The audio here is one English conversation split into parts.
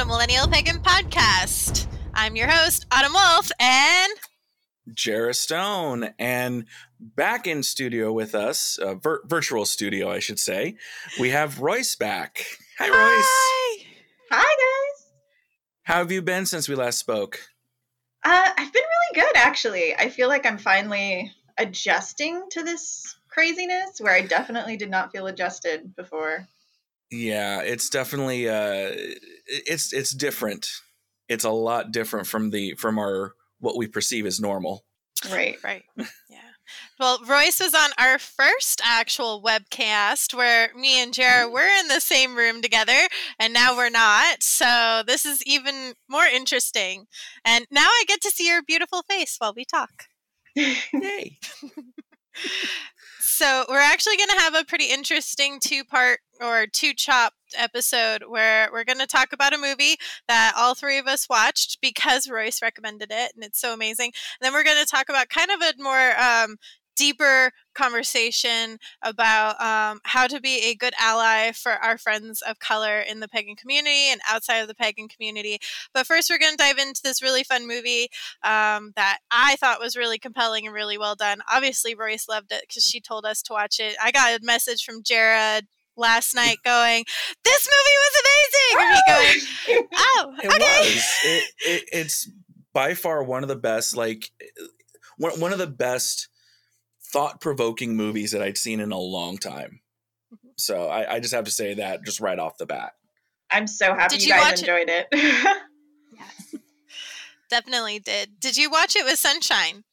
Welcome to Millennial Pagan Podcast. I'm your host, Autumn Wolf, and Jara Stone. And back in studio with us, uh, vir- virtual studio, I should say, we have Royce back. Hi, Royce. Hi. Hi, guys. How have you been since we last spoke? Uh, I've been really good, actually. I feel like I'm finally adjusting to this craziness where I definitely did not feel adjusted before. Yeah, it's definitely uh it's it's different. It's a lot different from the from our what we perceive as normal. Right. Right. Yeah. Well, Royce was on our first actual webcast where me and Jara were in the same room together, and now we're not. So this is even more interesting. And now I get to see your beautiful face while we talk. Yay. So we're actually going to have a pretty interesting two part or two chopped episode where we're going to talk about a movie that all three of us watched because Royce recommended it and it's so amazing. And then we're going to talk about kind of a more um, deeper conversation about um, how to be a good ally for our friends of color in the pagan community and outside of the pagan community. But first, we're going to dive into this really fun movie um, that I thought was really compelling and really well done. Obviously, Royce loved it because she told us to watch it. I got a message from Jared last night going, "This movie was amazing," and me going, "Oh, It okay." was. It, it, it's by far one of the best, like one, one of the best thought provoking movies that I'd seen in a long time. Mm-hmm. So I, I just have to say that just right off the bat. I'm so happy Did you you guys watch it? enjoyed it. Yes. Definitely did. Did you watch it with Sunshine?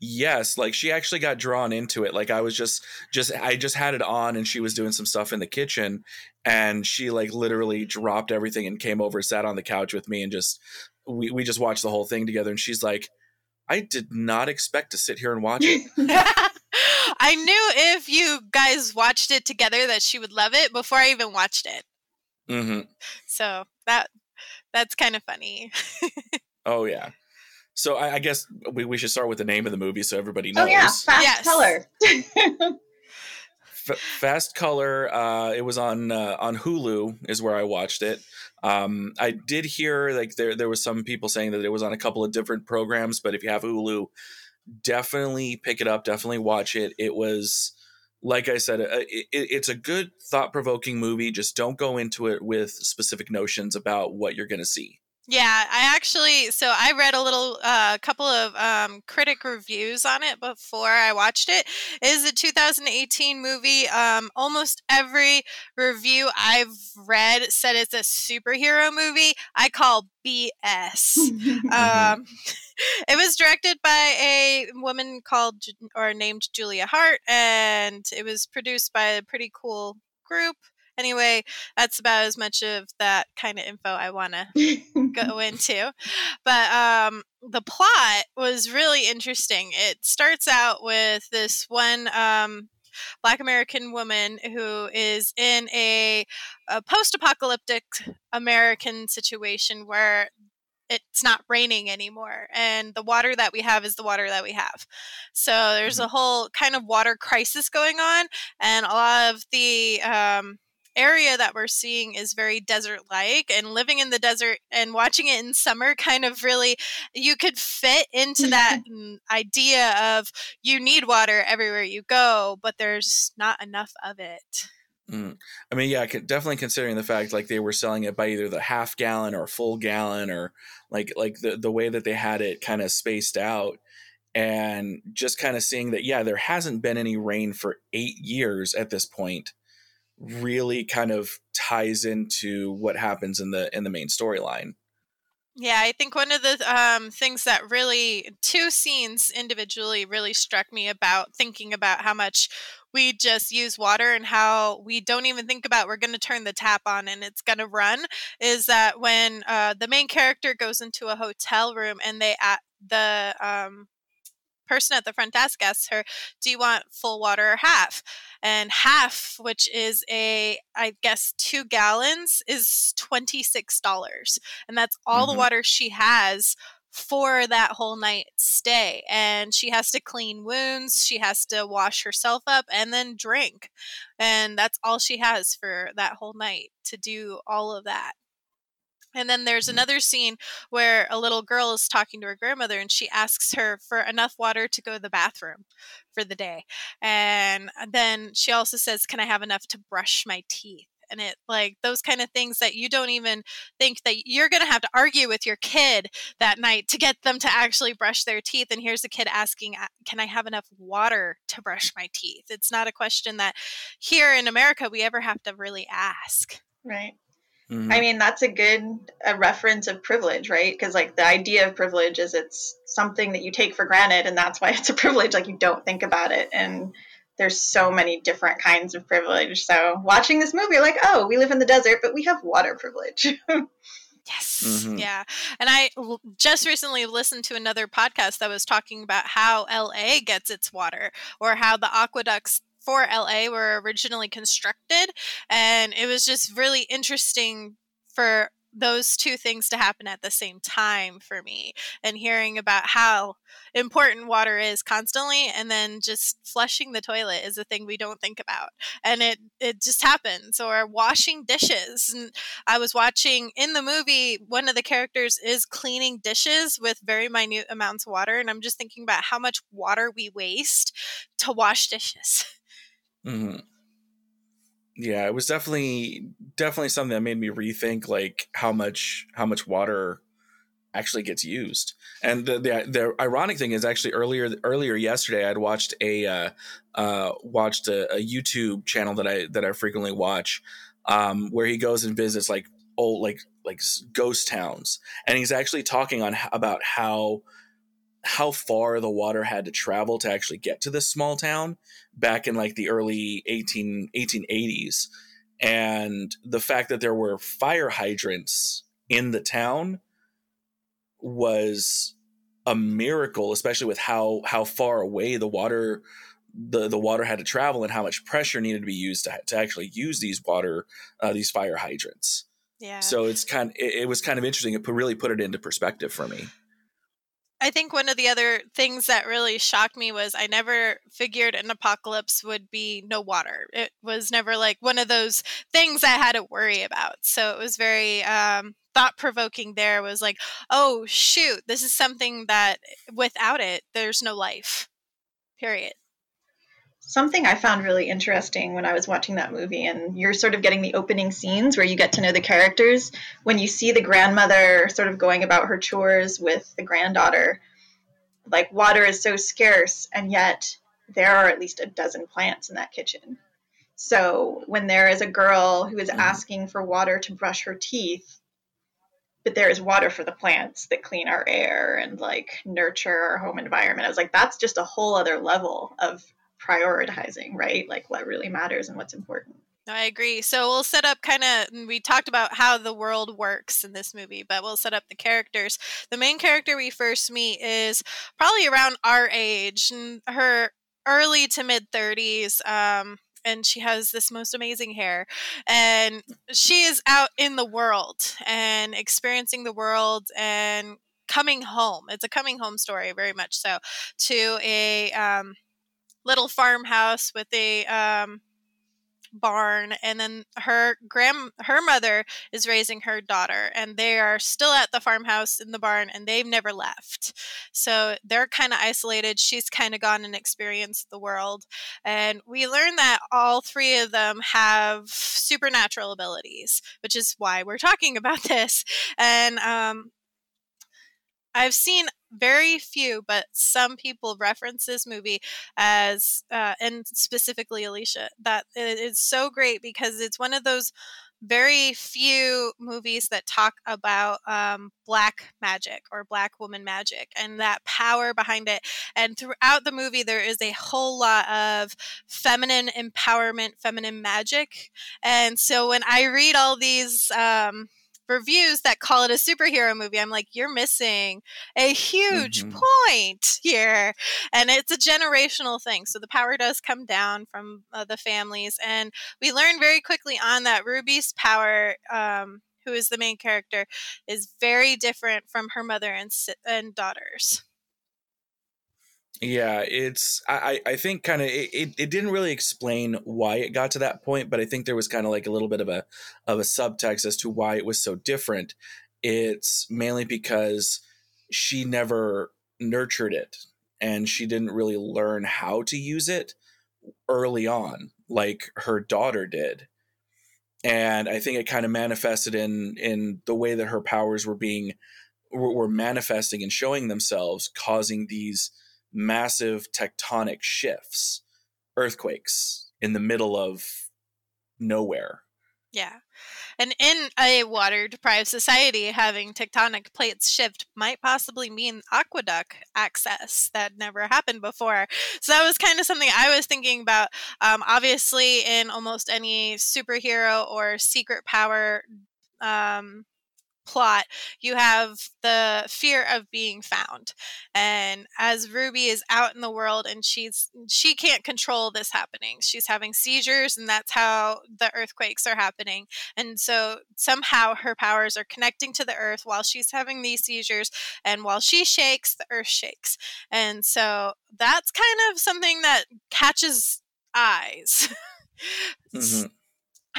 Yes, like she actually got drawn into it. Like I was just just I just had it on and she was doing some stuff in the kitchen and she like literally dropped everything and came over, sat on the couch with me and just we, we just watched the whole thing together and she's like, I did not expect to sit here and watch it. I knew if you guys watched it together that she would love it before I even watched it. hmm So that that's kind of funny. Oh yeah. So I, I guess we, we should start with the name of the movie so everybody knows. oh, yeah. Fast Yes. color. Fast Color. Uh, it was on uh, on Hulu is where I watched it. Um, I did hear like there there was some people saying that it was on a couple of different programs, but if you have Hulu, definitely pick it up. Definitely watch it. It was like I said, uh, it, it- it's a good thought provoking movie. Just don't go into it with specific notions about what you're going to see. Yeah, I actually so I read a little a couple of um, critic reviews on it before I watched it. It is a 2018 movie. Um, almost every review I've read said it's a superhero movie. I call BS. Um, it was directed by a woman called or named Julia Hart, and it was produced by a pretty cool group. Anyway, that's about as much of that kind of info I want to go into. But um, the plot was really interesting. It starts out with this one um, Black American woman who is in a, a post apocalyptic American situation where it's not raining anymore and the water that we have is the water that we have so there's a whole kind of water crisis going on and a lot of the um, area that we're seeing is very desert like and living in the desert and watching it in summer kind of really you could fit into that idea of you need water everywhere you go but there's not enough of it Mm. I mean, yeah, definitely considering the fact like they were selling it by either the half gallon or full gallon or like like the the way that they had it kind of spaced out and just kind of seeing that yeah, there hasn't been any rain for 8 years at this point really kind of ties into what happens in the in the main storyline. Yeah, I think one of the um, things that really, two scenes individually really struck me about thinking about how much we just use water and how we don't even think about we're going to turn the tap on and it's going to run is that when uh, the main character goes into a hotel room and they at the um, person at the front desk asks her, "Do you want full water or half?" And half, which is a I guess two gallons, is twenty six dollars, and that's all Mhm. the water she has for that whole night stay. And she has to clean wounds, she has to wash herself up, and then drink, and that's all she has for that whole night to do all of that. And then there's Mhm. another scene where a little girl is talking to her grandmother and she asks her for enough water to go to the bathroom for the day. And then she also says, Can I have enough to brush my teeth? And it like those kind of things that you don't even think that you're going to have to argue with your kid that night to get them to actually brush their teeth. And here's a kid asking, "Uh, Can I have enough water to brush my teeth? It's not a question that here in America we ever have to really ask. Right. Mhm. I mean, that's a good a reference of privilege, right? Because like the idea of privilege is it's something that you take for granted, and that's why it's a privilege. Like you don't think about it, and there's so many different kinds of privilege. So watching this movie, you're like, oh, we live in the desert, but we have water privilege. Yes. Mhm. Yeah. And I l- just recently listened to another podcast that was talking about how LA gets its water or how the aqueducts for LA were originally constructed. And it was just really interesting for those two things to happen at the same time for me and hearing about how important water is constantly and then just flushing the toilet is a thing we don't think about and it it just happens or washing dishes and I was watching in the movie, one of the characters is cleaning dishes with very minute amounts of water. And I'm just thinking about how much water we waste to wash dishes. Mhm. Yeah, it was definitely definitely something that made me rethink like how much how much water actually gets used. And the the, the ironic thing is actually earlier earlier yesterday I'd watched a uh, uh, watched a, a YouTube channel that I that I frequently watch um, where he goes and visits like old like like ghost towns and he's actually talking on about how how far the water had to travel to actually get to this small town back in like the early 18 1880s and the fact that there were fire hydrants in the town was a miracle especially with how how far away the water the the water had to travel and how much pressure needed to be used to, to actually use these water uh, these fire hydrants. Yeah. so it's kind it, it was kind of interesting. It put, really put it into perspective for me I think one of the other things that really shocked me was I never figured an apocalypse would be no water. It was never like one of those things I had to worry about. So it was very um, thought provoking. There was like, oh shoot, this is something that without it, there's no life. Period. Something I found really interesting when I was watching that movie, and you're sort of getting the opening scenes where you get to know the characters. When you see the grandmother sort of going about her chores with the granddaughter, like water is so scarce, and yet there are at least a dozen plants in that kitchen. So when there is a girl who is Mhm. asking for water to brush her teeth, but there is water for the plants that clean our air and like nurture our home environment. I was like, that's just a whole other level of prioritizing, right? Like what really matters and what's important. I agree. So we'll set up kind of, we talked about how the world works in this movie, but we'll set up the characters. The main character we first meet is probably around our age, and her early to mid 30s. Um, and she has this most amazing hair. And she is out in the world and experiencing the world and coming home. It's a coming home story, very much so, to a um, little farmhouse with a um, barn and then her grand her mother is raising her daughter and they are still at the farmhouse in the barn and they've never left. So they're kind of isolated she's kind of gone and experienced the world and we learn that all three of them have supernatural abilities which is why we're talking about this and um I've seen very few, but some people reference this movie as, uh, and specifically Alicia, that it is so great because it's one of those very few movies that talk about um, black magic or black woman magic and that power behind it. And throughout the movie, there is a whole lot of feminine empowerment, feminine magic. And so when I read all these, um, reviews that call it a superhero movie i'm like you're missing a huge Mhm. point here and it's a generational thing so the power does come down from uh, the families and we learn very quickly on that ruby's power um, who is the main character is very different from her mother and, si- and daughters Yeah, it's I I think kind of it, it it didn't really explain why it got to that point, but I think there was kind of like a little bit of a of a subtext as to why it was so different. it's mainly because she never nurtured it and she didn't really learn how to use it early on like her daughter did and i think it kind of manifested in in the way that her powers were being were, were manifesting and showing themselves causing these massive tectonic shifts earthquakes in the middle of nowhere Yeah. And in a water deprived society, having tectonic plates shift might possibly mean aqueduct access that never happened before. So that was kind of something I was thinking about. Um, obviously, in almost any superhero or secret power um, plot, you have the fear of being found. And as Ruby is out in the world and she's she can't control this happening. She's having seizures and that's how the earthquakes are happening. And so somehow her powers are connecting to the earth while she's having these seizures and while she shakes, the earth shakes. And so that's kind of something that catches eyes. Mhm.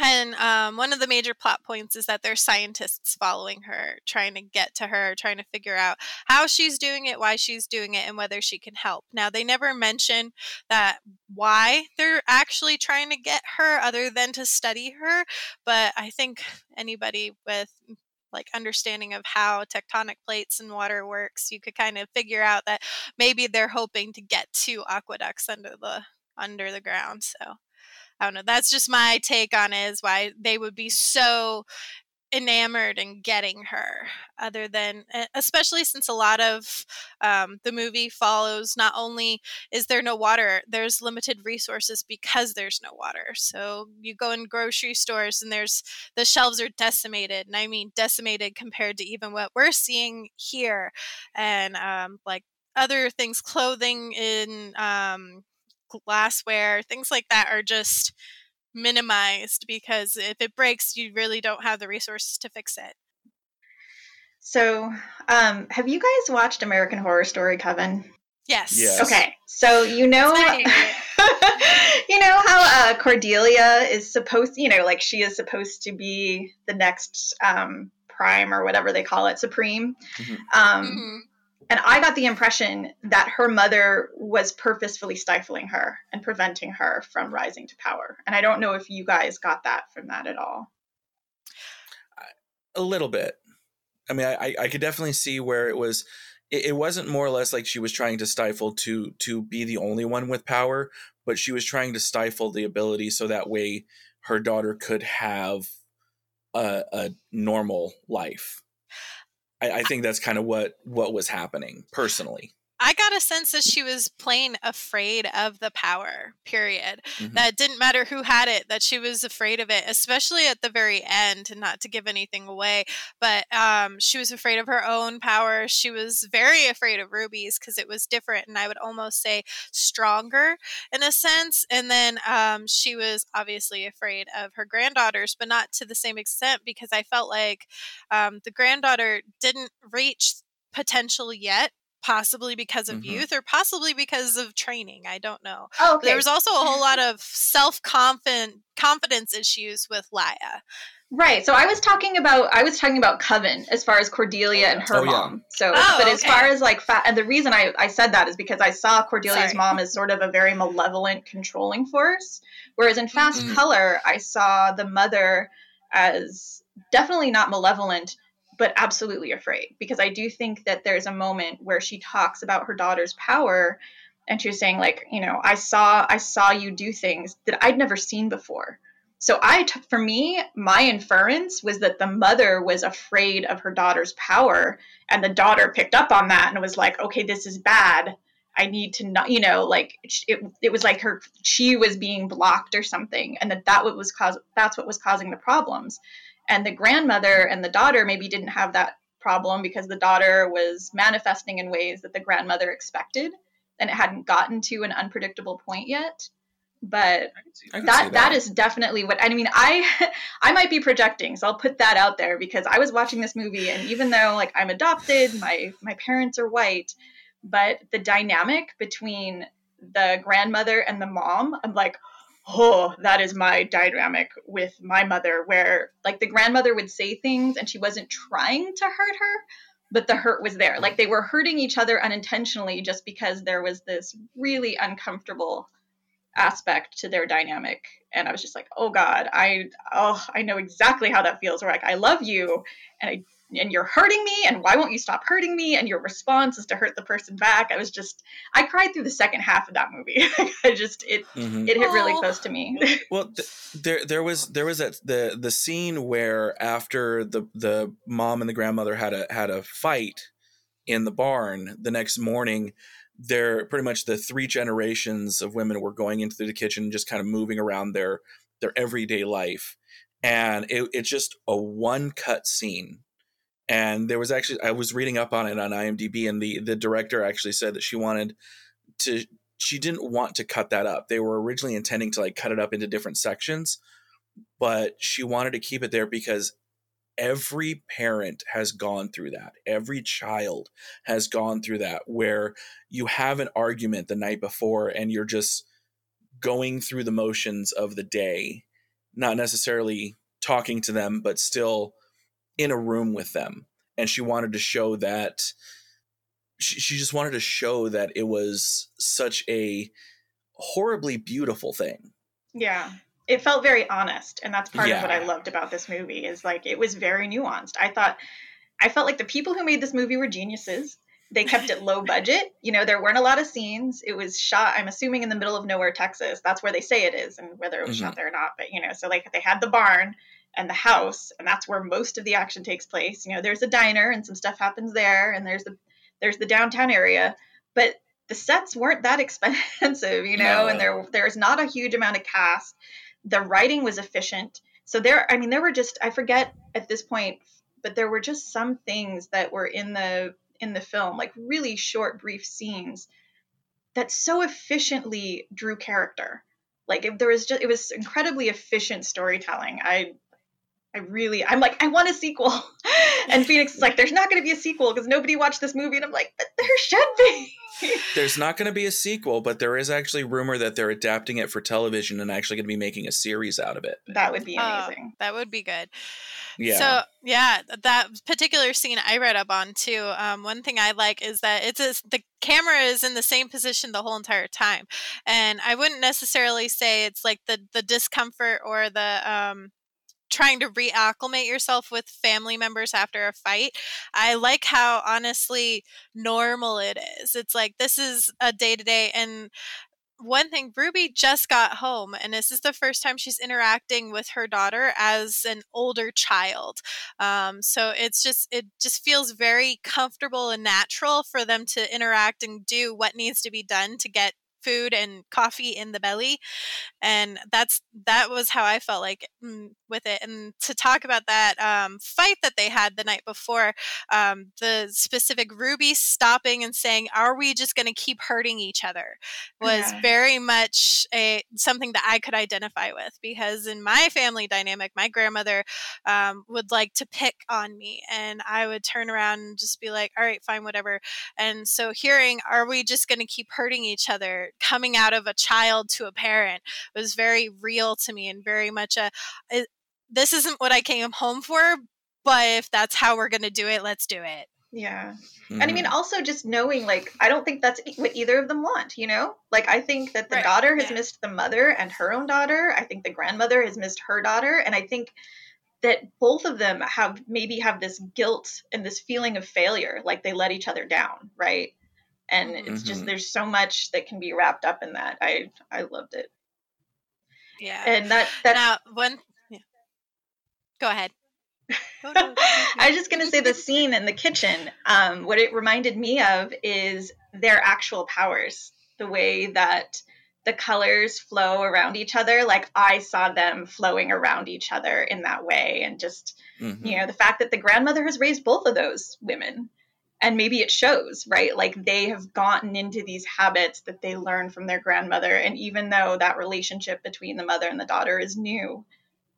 And um, one of the major plot points is that there's scientists following her, trying to get to her, trying to figure out how she's doing it, why she's doing it, and whether she can help. Now, they never mention that why they're actually trying to get her, other than to study her. But I think anybody with like understanding of how tectonic plates and water works, you could kind of figure out that maybe they're hoping to get to aqueducts under the under the ground. So I don't know. That's just my take on is why they would be so enamored in getting her other than especially since a lot of um, the movie follows not only is there no water there's limited resources because there's no water so you go in grocery stores and there's the shelves are decimated and i mean decimated compared to even what we're seeing here and um, like other things clothing in um, glassware, things like that are just minimized because if it breaks, you really don't have the resources to fix it. So, um, have you guys watched American Horror Story, Coven? Yes. Yes. Okay, so you know, you know how uh, Cordelia is supposed, you know, like she is supposed to be the next um, Prime or whatever they call it, Supreme. Mhm. Um, Mhm. And I got the impression that her mother was purposefully stifling her and preventing her from rising to power. And I don't know if you guys got that from that at all. a little bit i mean i i could definitely see where it was it, it wasn't more or less like she was trying to stifle to to be the only one with power but she was trying to stifle the ability so that way her daughter could have a, a normal life I, I think that's kind of what what was happening personally I got a sense that she was plain afraid of the power, period. Mhm. That didn't matter who had it, that she was afraid of it, especially at the very end, and not to give anything away. But um, she was afraid of her own power. She was very afraid of Ruby's because it was different, and I would almost say stronger in a sense. And then um, she was obviously afraid of her granddaughters, but not to the same extent because I felt like um, the granddaughter didn't reach potential yet possibly because of Mhm. youth or possibly because of training i don't know Oh, okay. there was also a whole lot of self-confident confidence issues with Lila Right. So I was talking about I was talking about Coven as far as Cordelia and her Oh, yeah. mom. So, Oh, but as far as like fa- and the reason I I said that is because I saw Cordelia's Sorry. mom as sort of a very malevolent, controlling force, whereas in Fast Mhm. Color I saw the mother as definitely not malevolent, but absolutely afraid because I do think that there's a moment where she talks about her daughter's power and she's saying like you know i saw i saw you do things that i'd never seen before. So i t- for me my inference was that the mother was afraid of her daughter's power and the daughter picked up on that and was like okay this is bad. I need to not you know like it, it was like her she was being blocked or something and that that what was cause that's what was causing the problems and the grandmother and the daughter maybe didn't have that problem because the daughter was manifesting in ways that the grandmother expected and it hadn't gotten to an unpredictable point yet but I can see that that is definitely what I mean. I I might be projecting, so I'll put that out there because I was watching this movie, and even though like I'm adopted, my my parents are white, but the dynamic between the grandmother and the mom, I'm like, oh, that is my dynamic with my mother, where like the grandmother would say things and she wasn't trying to hurt her, but the hurt was there. Like they were hurting each other unintentionally just because there was this really uncomfortable aspect to their dynamic. And I was just like, oh God, I oh I know exactly how that feels. Where like I love you and I and you're hurting me and why won't you stop hurting me? And your response is to hurt the person back. I was just i cried through the second half of that movie. I just it mm-hmm. it hit really close to me. Well th- there there was there was that the the scene where after the the mom and the grandmother had a had a fight in the barn the next morning they're pretty much the three generations of women were going into the kitchen just kind of moving around their their everyday life. And it, it's just a one cut scene and there was actually I was reading up on it on IMDb, and the the director actually said that she wanted to she didn't want to cut that up. They were originally intending to like cut it up into different sections, but she wanted to keep it there because every parent has gone through that. Every child has gone through that where you have an argument the night before and you're just going through the motions of the day, not necessarily talking to them, but still in a room with them and she wanted to show that she, she just wanted to show that it was such a horribly beautiful thing. Yeah. It felt very honest and that's part yeah. of what i loved about this movie is like it was very nuanced. I thought i felt like the people who made this movie were geniuses. They kept it low budget. You know there weren't a lot of scenes. It was shot i'm assuming in the middle of nowhere texas. That's where they say it is and whether it was mm-hmm. shot there or not but you know so like they had the barn and the house and that's where most of the action takes place. You know there's a diner and some stuff happens there and there's the there's the downtown area but the sets weren't that expensive you know no. and there there's not a huge amount of cast. The writing was efficient. So there i mean there were just i forget at this point but there were just some things that were in the in the film like really short brief scenes that so efficiently drew character. Like if there was just it was incredibly efficient storytelling. I I really, I'm like, I want a sequel. And Phoenix is like, there's not going to be a sequel because nobody watched this movie. And I'm like, but there should be. there's not going to be a sequel, but there is actually rumor that they're adapting it for television and actually going to be making a series out of it. That would be oh, amazing. that would be good. Yeah. So yeah, that particular scene I read up on too. Um, one thing I like is that it's a, the camera is in the same position the whole entire time, and I wouldn't necessarily say it's like the the discomfort or the um trying to reacclimate yourself with family members after a fight. I like how honestly normal it is. It's like this is a day to day and one thing ruby just got home and this is the first time she's interacting with her daughter as an older child um, so it's just it just feels very comfortable and natural for them to interact and do what needs to be done to get food and coffee in the belly and that's that was how i felt like mm, with it and to talk about that um, fight that they had the night before um, the specific ruby stopping and saying are we just going to keep hurting each other was yeah. very much a something that i could identify with because in my family dynamic my grandmother um, would like to pick on me and i would turn around and just be like all right fine whatever and so hearing are we just going to keep hurting each other coming out of a child to a parent was very real to me and very much a this isn't what I came home for, but if that's how we're going to do it, let's do it. Yeah. Mm-hmm. And I mean, mm-hmm. also just knowing, like, I don't think that's what either of them want, you know? Like, I think that the right. daughter has yeah. missed the mother and her own daughter. I think the grandmother has missed her daughter. And I think that both of them have maybe have this guilt and this feeling of failure, like they let each other down, right? And it's mm-hmm. just there's so much that can be wrapped up in that i i loved it yeah and that that now one yeah. go ahead I was just going to say the scene in the kitchen. Um, what it reminded me of is their actual powers, the way that the colors flow around each other. Like I saw them flowing around each other in that way. And just, mm-hmm. you know, the fact that the grandmother has raised both of those women and maybe it shows right? Like they have gotten into these habits that they learned from their grandmother and even though that relationship between the mother and the daughter is new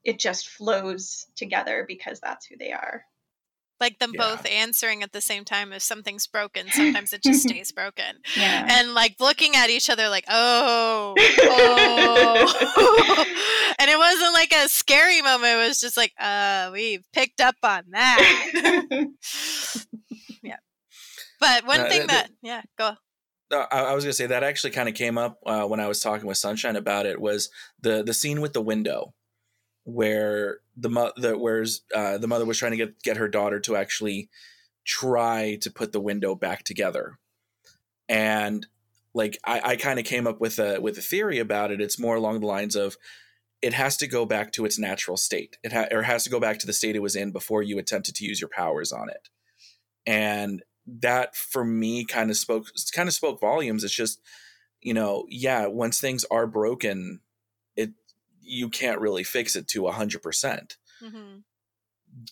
it just flows together because that's who they are. Like them Yeah. both answering at the same time if something's broken sometimes it just stays broken. Yeah. and like looking at each other like oh oh. And it wasn't like a scary moment it was just like uh we've picked up on that. yeah but one Uh, thing that yeah go I, I was gonna say that actually kind of came up uh, when I was talking with Sunshine about it. Was the the scene with the window where the mo- the where's uh, the mother was trying to get get her daughter to actually try to put the window back together, and like I, I kind of came up with a with a theory about it. It's more along the lines of it has to go back to its natural state. It ha- or has to go back to the state it was in before you attempted to use your powers on it, and that for me kind of spoke kind of spoke volumes. It's just you know yeah once things are broken it you can't really fix it to 100% hmm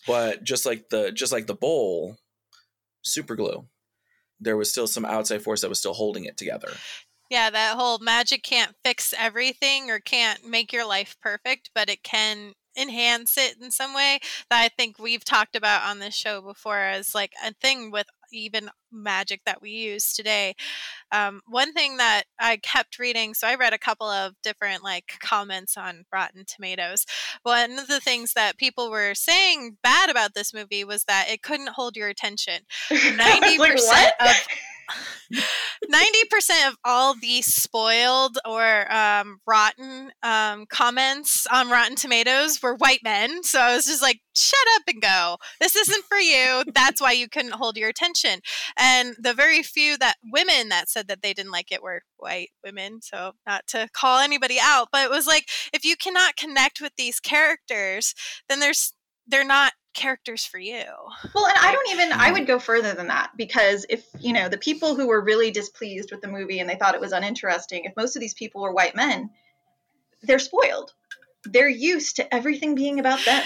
but just like the just like the bowl super glue. There was still some outside force that was still holding it together. Yeah, that whole magic can't fix everything or can't make your life perfect, but it can enhance it in some way that I think we've talked about on this show before as like a thing with even magic that we use today. Um, one thing that I kept reading, so I read a couple of different like comments on Rotten Tomatoes. One of the things that people were saying bad about this movie was that it couldn't hold your attention. I was like, 90% what? of 90% of all the spoiled or um, rotten um, comments on Rotten Tomatoes were white men. So I was just like, shut up and go. This isn't for you. That's why you couldn't hold your attention. And the very few that women that said that they didn't like it were white women. So not to call anybody out, but it was like, if you cannot connect with these characters, then there's, they're not characters for you. Well, and I don't even. I would go further than that because if, you know, the people who were really displeased with the movie and they thought it was uninteresting, if most of these people were white men, they're spoiled. They're used to everything being about them.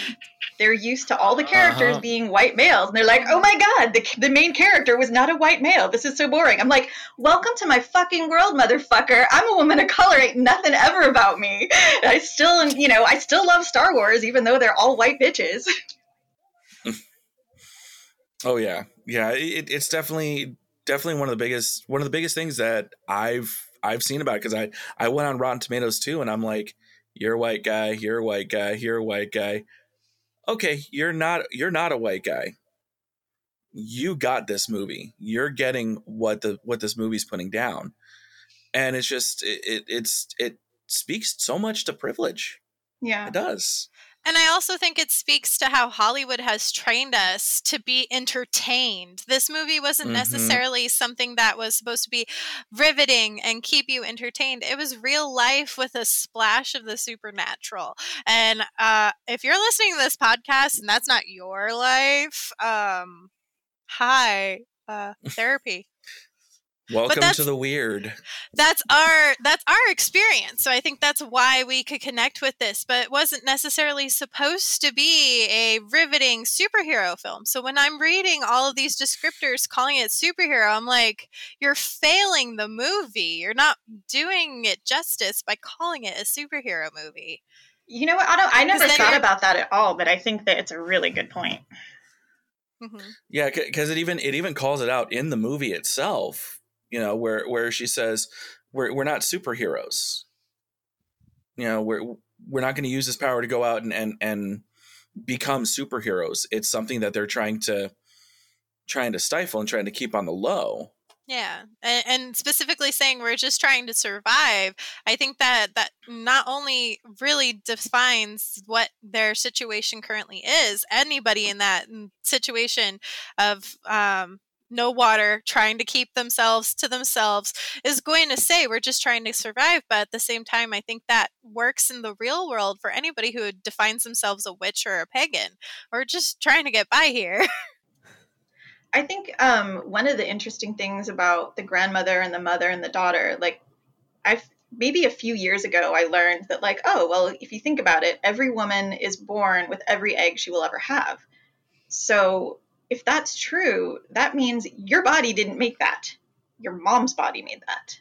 They're used to all the characters Uh-huh. being white males. And they're like, oh my God, the, the main character was not a white male. This is so boring. I'm like, welcome to my fucking world, motherfucker. I'm a woman of color. Ain't nothing ever about me. I still, you know, I still love Star Wars, even though they're all white bitches. oh yeah. Yeah it, it's definitely definitely one of the biggest one of the biggest things that i've i've seen about it because i i went on rotten tomatoes too and i'm like you're a white guy you're a white guy you're a white guy. Okay you're not you're not a white guy. You got this movie. You're getting what the what this movie's putting down. And it's just it, it it's it speaks so much to privilege. Yeah. it does And I also think it speaks to how Hollywood has trained us to be entertained. This movie wasn't Mhm. necessarily something that was supposed to be riveting and keep you entertained. It was real life with a splash of the supernatural. And uh, if you're listening to this podcast and that's not your life, um, hi, uh, therapy welcome to that's- the weird that's our that's our experience so i think that's why we could connect with this but it wasn't necessarily supposed to be a riveting superhero film so when i'm reading all of these descriptors calling it superhero i'm like you're failing the movie you're not doing it justice by calling it a superhero movie You know what? I don't. I never thought you're- about that at all, but I think that it's a really good point. hmm Yeah, because it even it even calls it out in the movie itself. You know, where where she says we're we're not superheroes. You know, we're we're not going to use this power to go out and and and become superheroes. It's something that they're trying to trying to stifle and trying to keep on the low. Yeah, and, and specifically saying we're just trying to survive, I think that that not only really defines what their situation currently is. Anybody in that situation of um, no water, trying to keep themselves to themselves, is going to say we're just trying to survive. But at the same time, I think that works in the real world for anybody who defines themselves a witch or a pagan. We're just trying to get by here. I think um, one of the interesting things about the grandmother and the mother and the daughter, like I maybe a few years ago, I learned that like, oh well, if you think about it, every woman is born with every egg she will ever have. So if that's true, that means your body didn't make that. Your mom's body made that.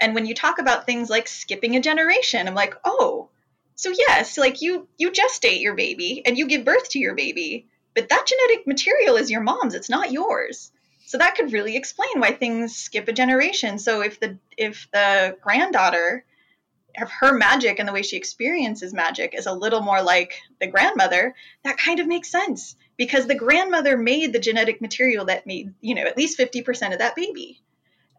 And when you talk about things like skipping a generation, I'm like, oh, so yes, like you you gestate your baby and you give birth to your baby, but that genetic material is your mom's, it's not yours. So that could really explain why things skip a generation. So if the if the granddaughter her magic and the way she experiences magic is a little more like the grandmother, that kind of makes sense because the grandmother made the genetic material that made, you know, at least 50% of that baby.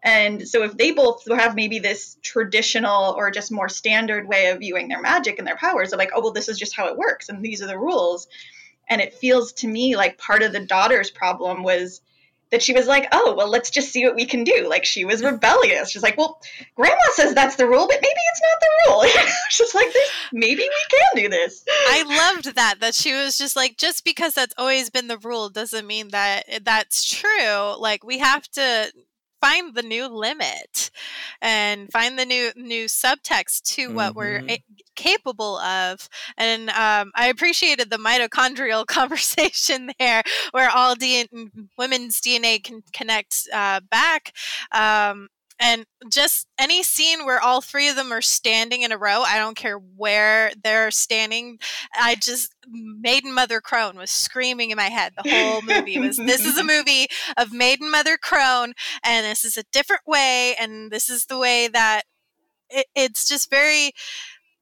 And so if they both have maybe this traditional or just more standard way of viewing their magic and their powers, they're like, oh, well, this is just how it works and these are the rules. And it feels to me like part of the daughter's problem was that she was like, oh, well, let's just see what we can do. Like she was rebellious. She's like, well, grandma says that's the rule, but maybe it's not the rule. She's like, maybe we can do this. I loved that, that she was just like, just because that's always been the rule doesn't mean that that's true. Like we have to find the new limit and find the new new subtext to mm-hmm. what we're mm-hmm. a- capable of and um, i appreciated the mitochondrial conversation there where all D- women's dna can connect uh, back um, and just any scene where all three of them are standing in a row i don't care where they're standing i just maiden mother crone was screaming in my head the whole movie was this is a movie of maiden mother crone and this is a different way and this is the way that it, it's just very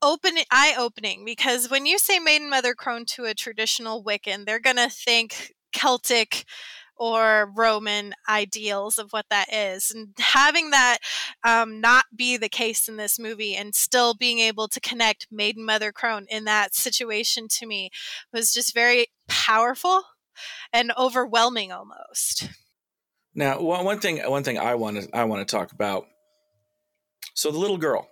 open eye opening because when you say maiden mother crone to a traditional wiccan they're gonna think celtic or Roman ideals of what that is. And having that um, not be the case in this movie and still being able to connect Maiden Mother Crone in that situation to me was just very powerful and overwhelming almost. Now, one thing, one thing I want to I want to talk about. So the little girl,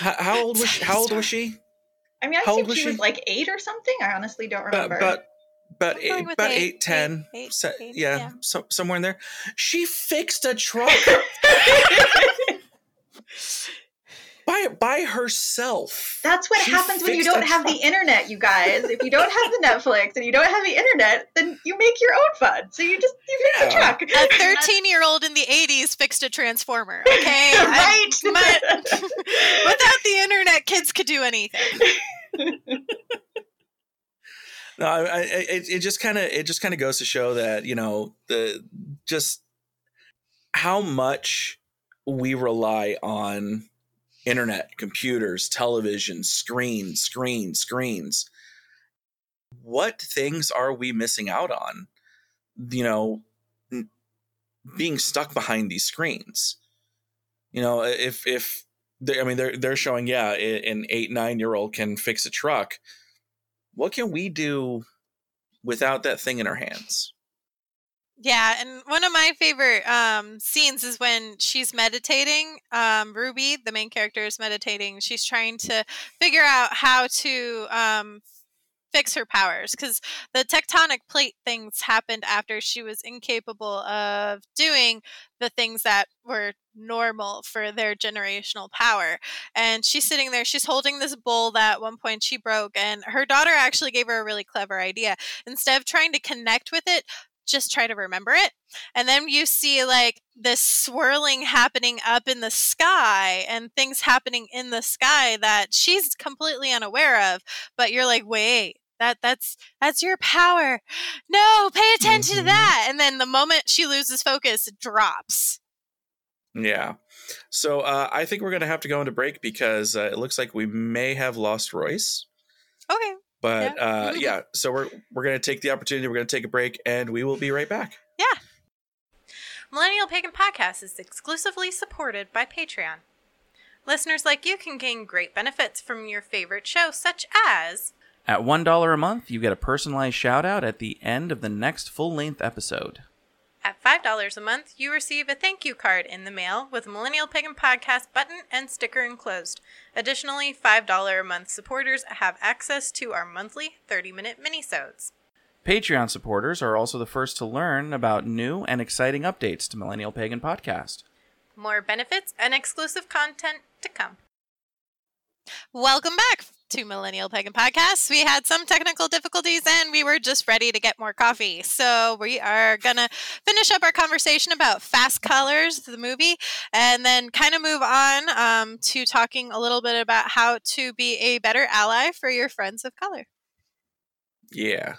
how, how old was she, how old was she? I mean, I how think she, was, she was like eight or something. I honestly don't remember. But, but about eight, about eight, eight ten, eight, eight, yeah, yeah. So, somewhere in there. She fixed a truck by by herself. That's what she happens when you don't have truck. the internet, you guys. If you don't have the Netflix and you don't have the internet, then you make your own fun. So you just you fix yeah. a truck. A thirteen-year-old in the '80s fixed a transformer. Okay, right. My, without the internet, kids could do anything. No, I, I, it, it just kind of it just kind of goes to show that you know the just how much we rely on internet, computers, television, screens, screens, screens. What things are we missing out on? You know, being stuck behind these screens. You know, if if I mean they're they're showing yeah, an eight nine year old can fix a truck what can we do without that thing in our hands? Yeah, and one of my favorite um, scenes is when she's meditating. Um, Ruby, the main character, is meditating. She's trying to figure out how to um, fix her powers because the tectonic plate things happened after she was incapable of doing the things that were normal for their generational power. And she's sitting there, she's holding this bowl that at one point she broke, and her daughter actually gave her a really clever idea. Instead of trying to connect with it, just try to remember it. And then you see like this swirling happening up in the sky and things happening in the sky that she's completely unaware of. But you're like, wait, that that's that's your power. No, pay attention mm-hmm. to that. And then the moment she loses focus, it drops. Yeah. So uh, I think we're going to have to go into break because uh, it looks like we may have lost Royce. Okay. But yeah, uh, yeah so we're we're going to take the opportunity. We're going to take a break, and we will be right back. Yeah. Millennial Pagan Podcast is exclusively supported by Patreon. Listeners like you can gain great benefits from your favorite show, such as at $1 a month, you get a personalized shout out at the end of the next full length episode. At $5 a month, you receive a thank you card in the mail with a Millennial Pagan Podcast button and sticker enclosed. Additionally, $5 a month supporters have access to our monthly 30 minute minisodes. Patreon supporters are also the first to learn about new and exciting updates to Millennial Pagan Podcast. More benefits and exclusive content to come. Welcome back to Millennial Pagan Podcast. We had some technical difficulties and we were just ready to get more coffee. So we are going to finish up our conversation about Fast Colors, the movie, and then kind of move on um, to talking a little bit about how to be a better ally for your friends of color. Yeah.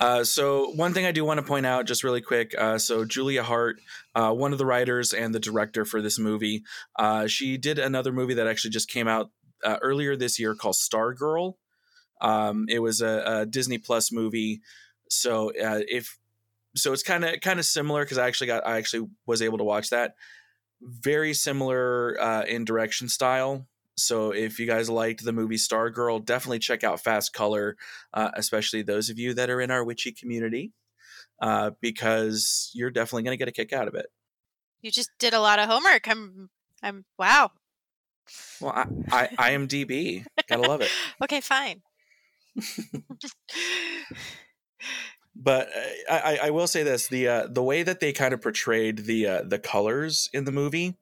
Uh, so one thing I do want to point out, just really quick. Uh, so Julia Hart, uh, one of the writers and the director for this movie, uh, she did another movie that actually just came out uh, earlier this year called Stargirl. Um, it was a, a, Disney Plus movie. So uh, if so, it's kind of kind of similar because I actually got I actually was able to watch that. Very similar in direction style. So if you guys liked the movie Stargirl, definitely check out Fast Color, uh, especially those of you that are in our witchy community, uh, because you're definitely going to get a kick out of it. You just did a lot of homework. I'm, I'm wow. Well, I, I IMDb, gotta love it. okay, fine. but uh, I, I will say this: the uh, the way that they kind of portrayed the uh, the colors in the movie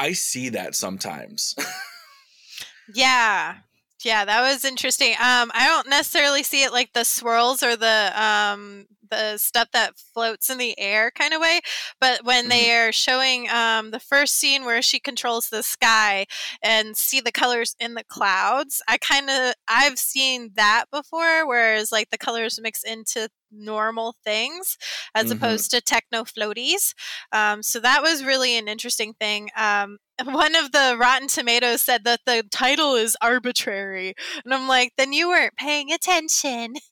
I see that sometimes. yeah. Yeah, that was interesting. Um, I don't necessarily see it like the swirls or the um, the stuff that floats in the air kind of way. But when mm-hmm. they are showing um, the first scene where she controls the sky and see the colors in the clouds, I kind of I've seen that before, whereas like the colors mix into normal things as mm-hmm. opposed to techno floaties. Um, so that was really an interesting thing. Um, one of the Rotten Tomatoes said that the title is arbitrary. And I'm like, then you weren't paying attention.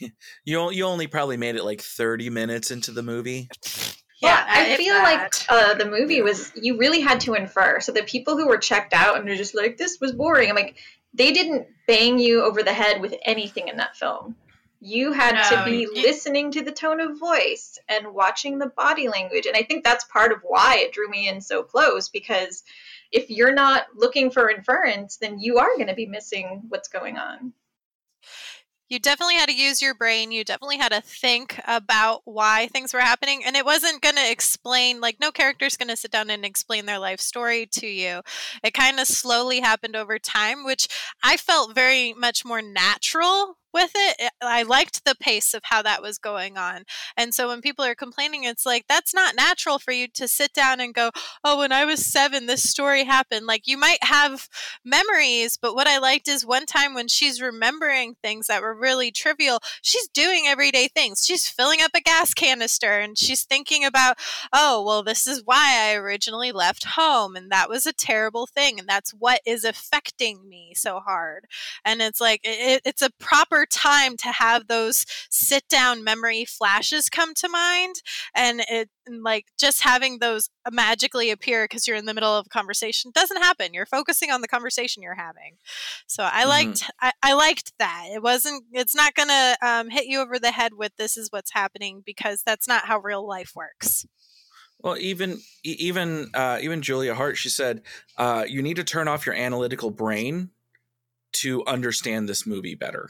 you you only probably made it like 30 minutes into the movie. Yeah, I feel like uh, the movie was you really had to infer. So the people who were checked out and were just like, "This was boring," I'm like, they didn't bang you over the head with anything in that film. You had no, to be listening to the tone of voice and watching the body language, and I think that's part of why it drew me in so close because if you're not looking for inference, then you are going to be missing what's going on you definitely had to use your brain. You definitely had to think about why things were happening. And it wasn't going to explain, like, no character's going to sit down and explain their life story to you. It kind of slowly happened over time, which I felt very much more natural with it. Eh, I liked the pace of how that was going on. And so when people are complaining, it's like, that's not natural for you to sit down and go, oh, when I was seven, this story happened. Like you might have memories, but what I liked is one time when she's remembering things that were really trivial, she's doing everyday things. She's filling up a gas canister and she's thinking about, oh, well, this is why I originally left home. And that was a terrible thing. And that's what is affecting me so hard. And it's like, it, it's a proper time to have those sit down memory flashes come to mind and it and like just having those magically appear because you're in the middle of a conversation doesn't happen you're focusing on the conversation you're having so i mm-hmm. liked I, I, liked that it wasn't it's not gonna um, hit you over the head with this is what's happening because that's not how real life works well, even even uh, even Julia Hart, she said, uh, you need to turn off your analytical brain to understand this movie better.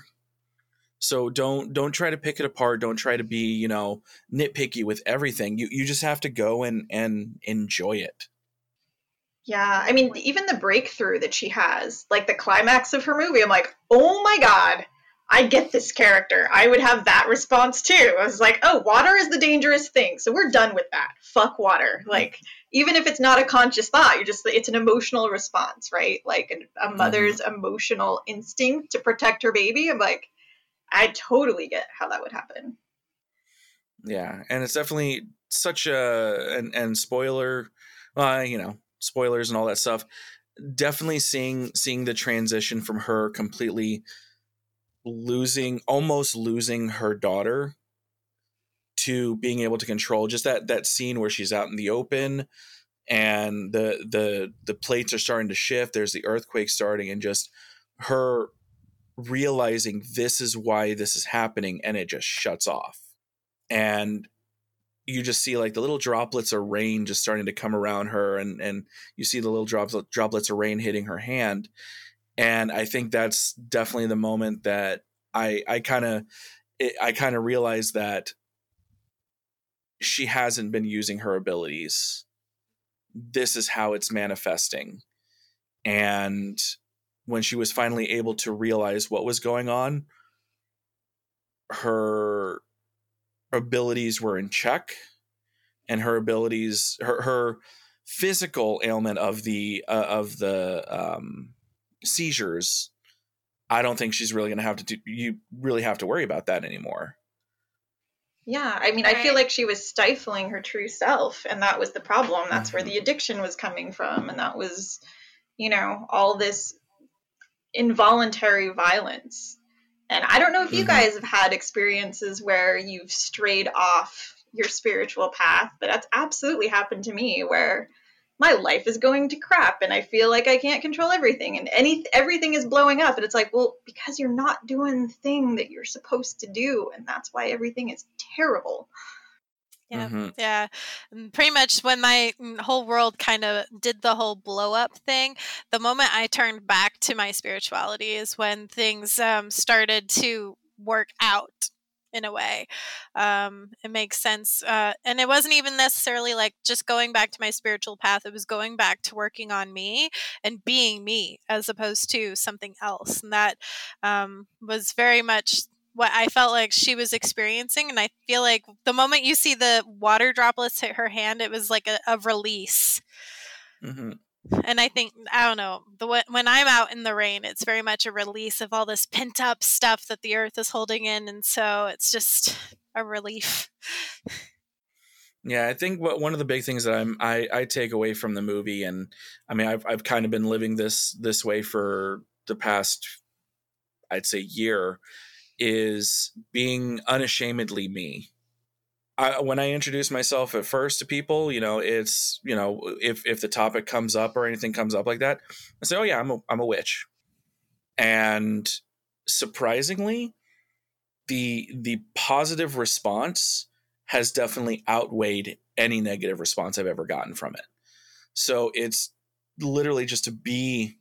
So don't don't try to pick it apart. Don't try to be, you know, nitpicky with everything. You you just have to go and and enjoy it. Yeah, I mean, even the breakthrough that she has, like the climax of her movie, I'm like, oh my god, I get this character. I would have that response too. I was like, oh, water is the dangerous thing, so we're done with that. Fuck water. Like, even if it's not a conscious thought, you're just it's an emotional response, right? Like a, a mother's mm-hmm. emotional instinct to protect her baby. I'm like, I totally get how that would happen. Yeah, and it's definitely such a and and spoiler, uh, you know, spoilers and all that stuff. Definitely seeing seeing the transition from her completely losing, almost losing her daughter, to being able to control just that that scene where she's out in the open and the the the plates are starting to shift there's the earthquake starting and just her realizing this is why this is happening and it just shuts off. And you just see like the little droplets of rain just starting to come around her and and you see the little drops droplets of rain hitting her hand. And i think that's definitely the moment that i i kind of i kind of realized that she hasn't been using her abilities. This is how it's manifesting. And when she was finally able to realize what was going on, her abilities were in check and her abilities her her physical ailment of the uh, of the um, seizures I don't think she's really going to have to do, you really have to worry about that anymore. Yeah, I mean, I feel like she was stifling her true self, and that was the problem. That's where Mhm. the addiction was coming from, and that was, you know, all this involuntary violence. And I don't know if you Mhm. guys have had experiences where you've strayed off your spiritual path, but that's absolutely happened to me where my life is going to crap and I feel like I can't control everything and any everything is blowing up and it's like, well, because you're not doing the thing that you're supposed to do and that's why everything is terrible. Yeah. Mhm. Yeah. Pretty much when my mm, whole world kind of did the whole blow up thing, the moment I turned back to my spirituality is when things um, started to work out in a way. Um, it makes sense. Uh, and it wasn't even necessarily like just going back to my spiritual path, it was going back to working on me and being me as opposed to something else. And that um, was very much what I felt like she was experiencing. And I feel like the moment you see the water droplets hit her hand, it was like a, a release. Mhm. And I think, I don't know, the when I'm out in the rain, it's very much a release of all this pent up stuff that the earth is holding in. And so it's just a relief. Yeah, I think what one of the big things that I'm I, I take away from the movie, and I mean I've I've kind of been living this this way for the past I'd say year, is being unashamedly me. I, when I introduce myself at first to people, you know, it's you know if if the topic comes up or anything comes up like that, I say, oh yeah, I'm a I'm a witch, and surprisingly, the the positive response has definitely outweighed any negative response I've ever gotten from it. So it's literally just to be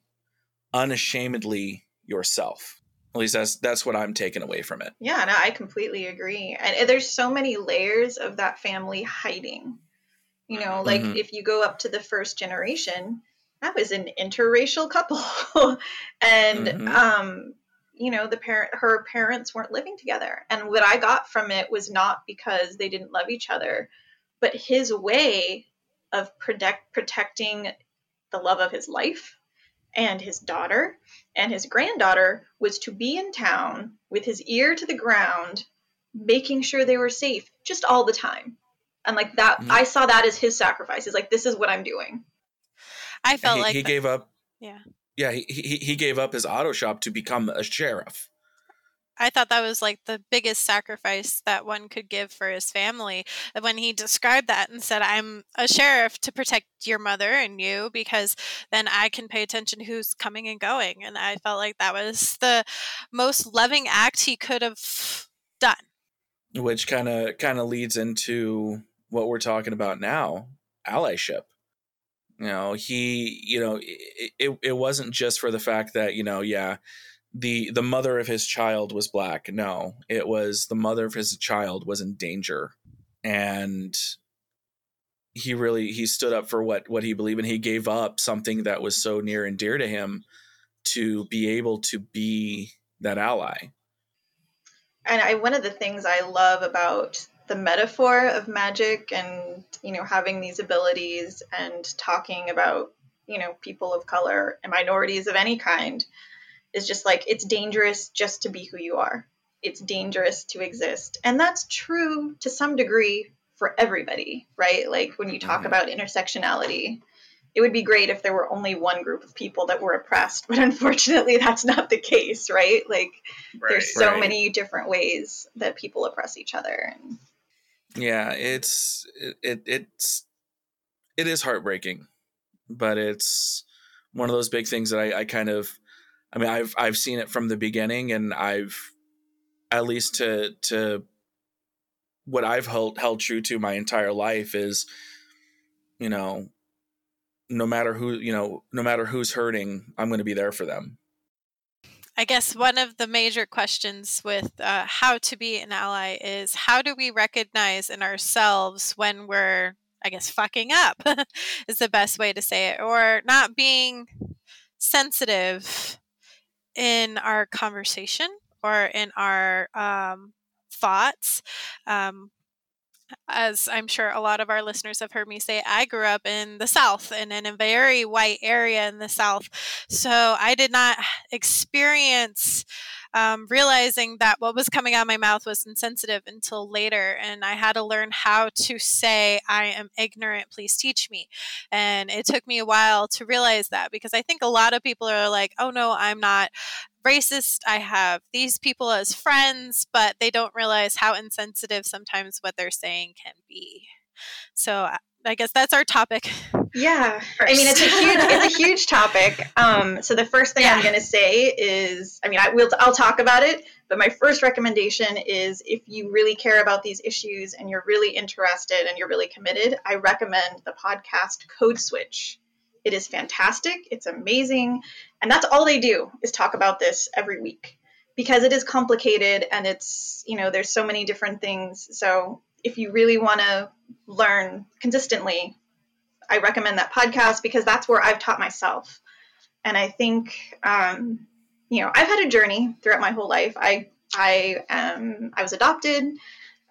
unashamedly yourself. At least that's that's what I'm taking away from it. Yeah, no, I completely agree. And there's so many layers of that family hiding. You know, like Mhm. if you go up to the first generation, that was an interracial couple. and Mhm. um you know, the parent her parents weren't living together. And what I got from it was not because they didn't love each other, but his way of protect protecting the love of his life and his daughter and his granddaughter was to be in town with his ear to the ground making sure they were safe just all the time and like that Mhm. i saw that as his sacrifice is like this is what i'm doing I felt he, like he that- gave up. Yeah. Yeah, he, he he gave up his auto shop to become a sheriff. I thought that was like the biggest sacrifice that one could give for his family. Uh, when he described that and said, I'm a sheriff to protect your mother and you because then I can pay attention who's coming and going. And I felt like that was the most loving act he could have done. which kind of kind of leads into what we're talking about now allyship you know he you know it, it, it wasn't just for the fact that you know yeah the the mother of his child was black. No it was the mother of his child was in danger. And he really he stood up for what what he believed and he gave up something that was so near and dear to him to be able to be that ally. And I, one of the things i love about the metaphor of magic and you know having these abilities and talking about you know people of color and minorities of any kind is just like it's dangerous just to be who you are it's dangerous to exist and that's true to some degree for everybody right like when you talk Mhm. about intersectionality it would be great if there were only one group of people that were oppressed but unfortunately that's not the case right like there's so Right. many different ways that people oppress each other and yeah it's it, it it's it is heartbreaking but it's one of those big things that I, I kind of i mean i've i've seen it from the beginning and i've at least to to what i've held held true to my entire life is you know no matter who you know no matter who's hurting i'm going to be there for them. I guess one of the major questions with uh, how to be an ally is how do we recognize in ourselves when we're, I guess, fucking up is the best way to say it, or not being sensitive in our conversation or in our um, thoughts. Um, as I'm sure a lot of our listeners have heard me say, I grew up in the South and in a very white area in the South. So I did not experience um, realizing that what was coming out of my mouth was insensitive until later. And I had to learn how to say, I am ignorant, please teach me. And it took me a while to realize that because I think a lot of people are like, oh no, I'm not racist. I have these people as friends, but they don't realize how insensitive sometimes what they're saying can be. So I guess that's our topic. Yeah, first. I mean it's a huge it's a huge topic. Um, so the first thing yeah. I'm going to say is, I mean, I will I'll talk about it, but my first recommendation is if you really care about these issues and you're really interested and you're really committed, I recommend the podcast Code Switch. It is fantastic. It's amazing, and that's all they do is talk about this every week because it is complicated and it's you know there's so many different things. So if you really want to learn consistently, I recommend that podcast because that's where I've taught myself. And I think, um, you know, I've had a journey throughout my whole life. I I um I was adopted.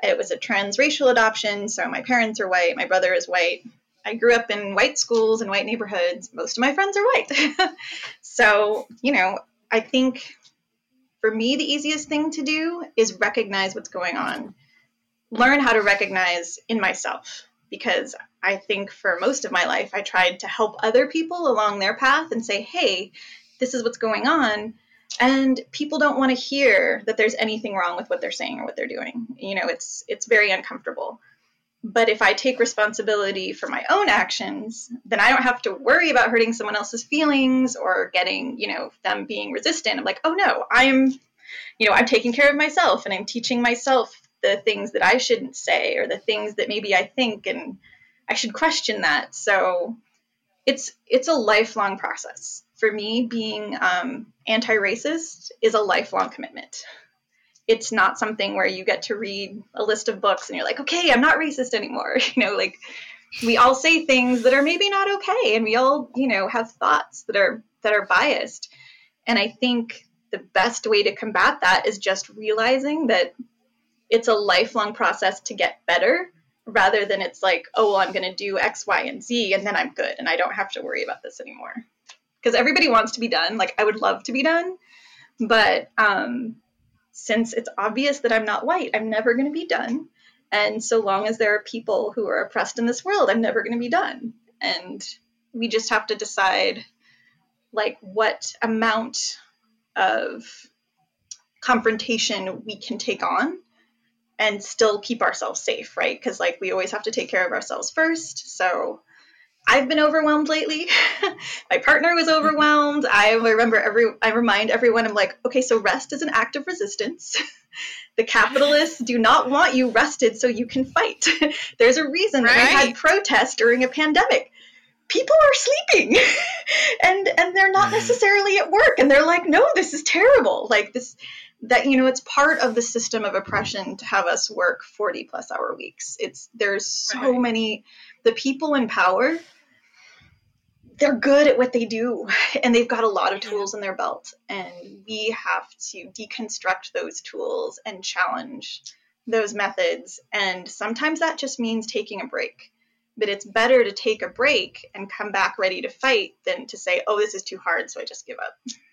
It was a transracial adoption, so my parents are white, my brother is white. I grew up in white schools and white neighborhoods. Most of my friends are white. so, you know, I think for me the easiest thing to do is recognize what's going on learn how to recognize in myself because I think for most of my life, I tried to help other people along their path and say, hey, this is what's going on. And people don't want to hear that there's anything wrong with what they're saying or what they're doing. You know, it's it's very uncomfortable. But if I take responsibility for my own actions, then I don't have to worry about hurting someone else's feelings or getting, you know, them being resistant. I'm like, oh no, I'm, you know, I'm taking care of myself and I'm teaching myself the things that I shouldn't say or the things that maybe I think and I should question that. So it's it's a lifelong process. For me, being um, anti-racist is a lifelong commitment. It's not something where you get to read a list of books and you're like, okay, I'm not racist anymore. You know, like we all say things that are maybe not okay, and we all, you know, have thoughts that are that are biased. And I think the best way to combat that is just realizing that it's a lifelong process to get better rather than it's like, oh, well, I'm going to do X, Y, and Z, and then I'm good, and I don't have to worry about this anymore. Because everybody wants to be done. Like, I would love to be done, but um, since it's obvious that I'm not white, I'm never going to be done. And so long as there are people who are oppressed in this world, I'm never going to be done. And we just have to decide, like, what amount of confrontation we can take on and still keep ourselves safe, right? Because like we always have to take care of ourselves first. So I've been overwhelmed lately. My partner was overwhelmed. I remember every I remind everyone I'm like, okay, so rest is an act of resistance. the capitalists do not want you rested so you can fight. There's a reason right. that we had protests during a pandemic. People are sleeping and and they're not mm-hmm. necessarily at work and they're like, no, this is terrible. Like this that you know it's part of the system of oppression to have us work 40 plus hour weeks. It's there's so right. many the people in power they're good at what they do and they've got a lot of tools in their belt and we have to deconstruct those tools and challenge those methods and sometimes that just means taking a break. But it's better to take a break and come back ready to fight than to say oh this is too hard so i just give up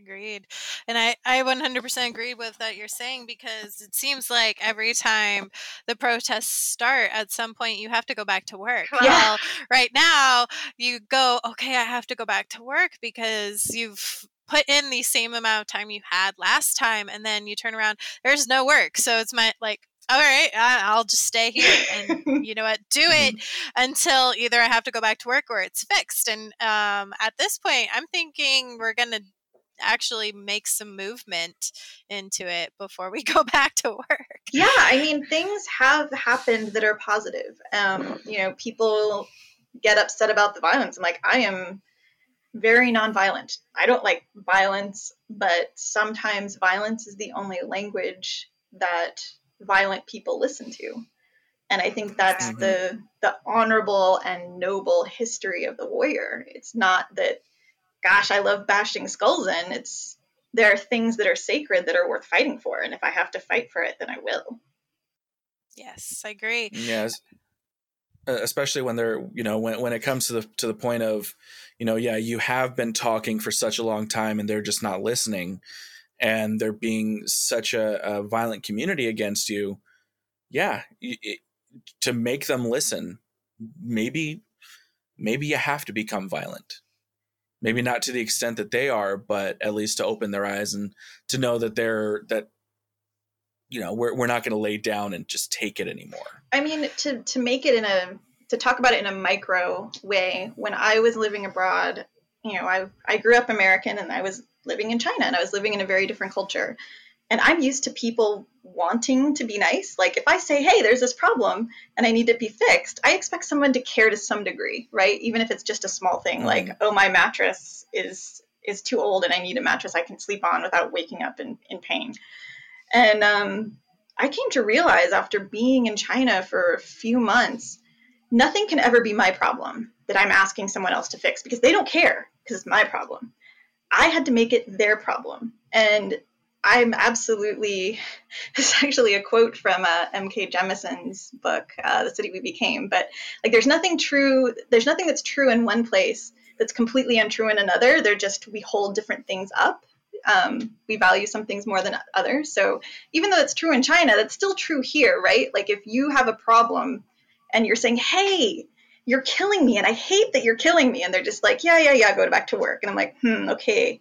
Agreed. And I, I 100% agree with what you're saying because it seems like every time the protests start, at some point you have to go back to work. Yeah. Well, right now you go, okay, I have to go back to work because you've put in the same amount of time you had last time and then you turn around there's no work so it's my like all right i'll just stay here and you know what do it mm-hmm. until either i have to go back to work or it's fixed and um, at this point i'm thinking we're gonna actually make some movement into it before we go back to work. Yeah, I mean, things have happened that are positive. Um, you know, people get upset about the violence. I'm like, I am very nonviolent. I don't like violence, but sometimes violence is the only language that violent people listen to. And I think that's mm-hmm. the the honorable and noble history of the warrior. It's not that gosh, I love bashing skulls in. It's there are things that are sacred that are worth fighting for, and if I have to fight for it, then I will. Yes, I agree. Yes. Especially when they're, you know, when, when it comes to the to the point of, you know, yeah, you have been talking for such a long time and they're just not listening and they're being such a, a violent community against you, yeah, it, to make them listen, maybe maybe you have to become violent. Maybe not to the extent that they are, but at least to open their eyes and to know that they're that you know we're we're not going to lay down and just take it anymore. I mean, to to make it in a to talk about it in a micro way. When I was living abroad, you know, I I grew up American and I was living in China and I was living in a very different culture. And I'm used to people wanting to be nice. Like if I say, hey, there's this problem and I need to be fixed, I expect someone to care to some degree, right? Even if it's just a small thing mm-hmm. like, oh, my mattress is is too old and I need a mattress I can sleep on without waking up in, in pain. And um, I came to realize after being in China for a few months, nothing can ever be my problem that I'm asking someone else to fix because they don't care because it's my problem. I had to make it their problem. And I'm absolutely, it's actually a quote from uh, N.K. Jemisin's book, uh, The City We Became. But like, there's nothing true, there's nothing that's true in one place that's completely untrue in another. They're just, we hold different things up. Um, we value some things more than others. So even though it's true in China, that's still true here, right? Like, if you have a problem and you're saying, hey, you're killing me and I hate that you're killing me. And they're just like, yeah, yeah, yeah, go back to work. And I'm like, hmm, okay.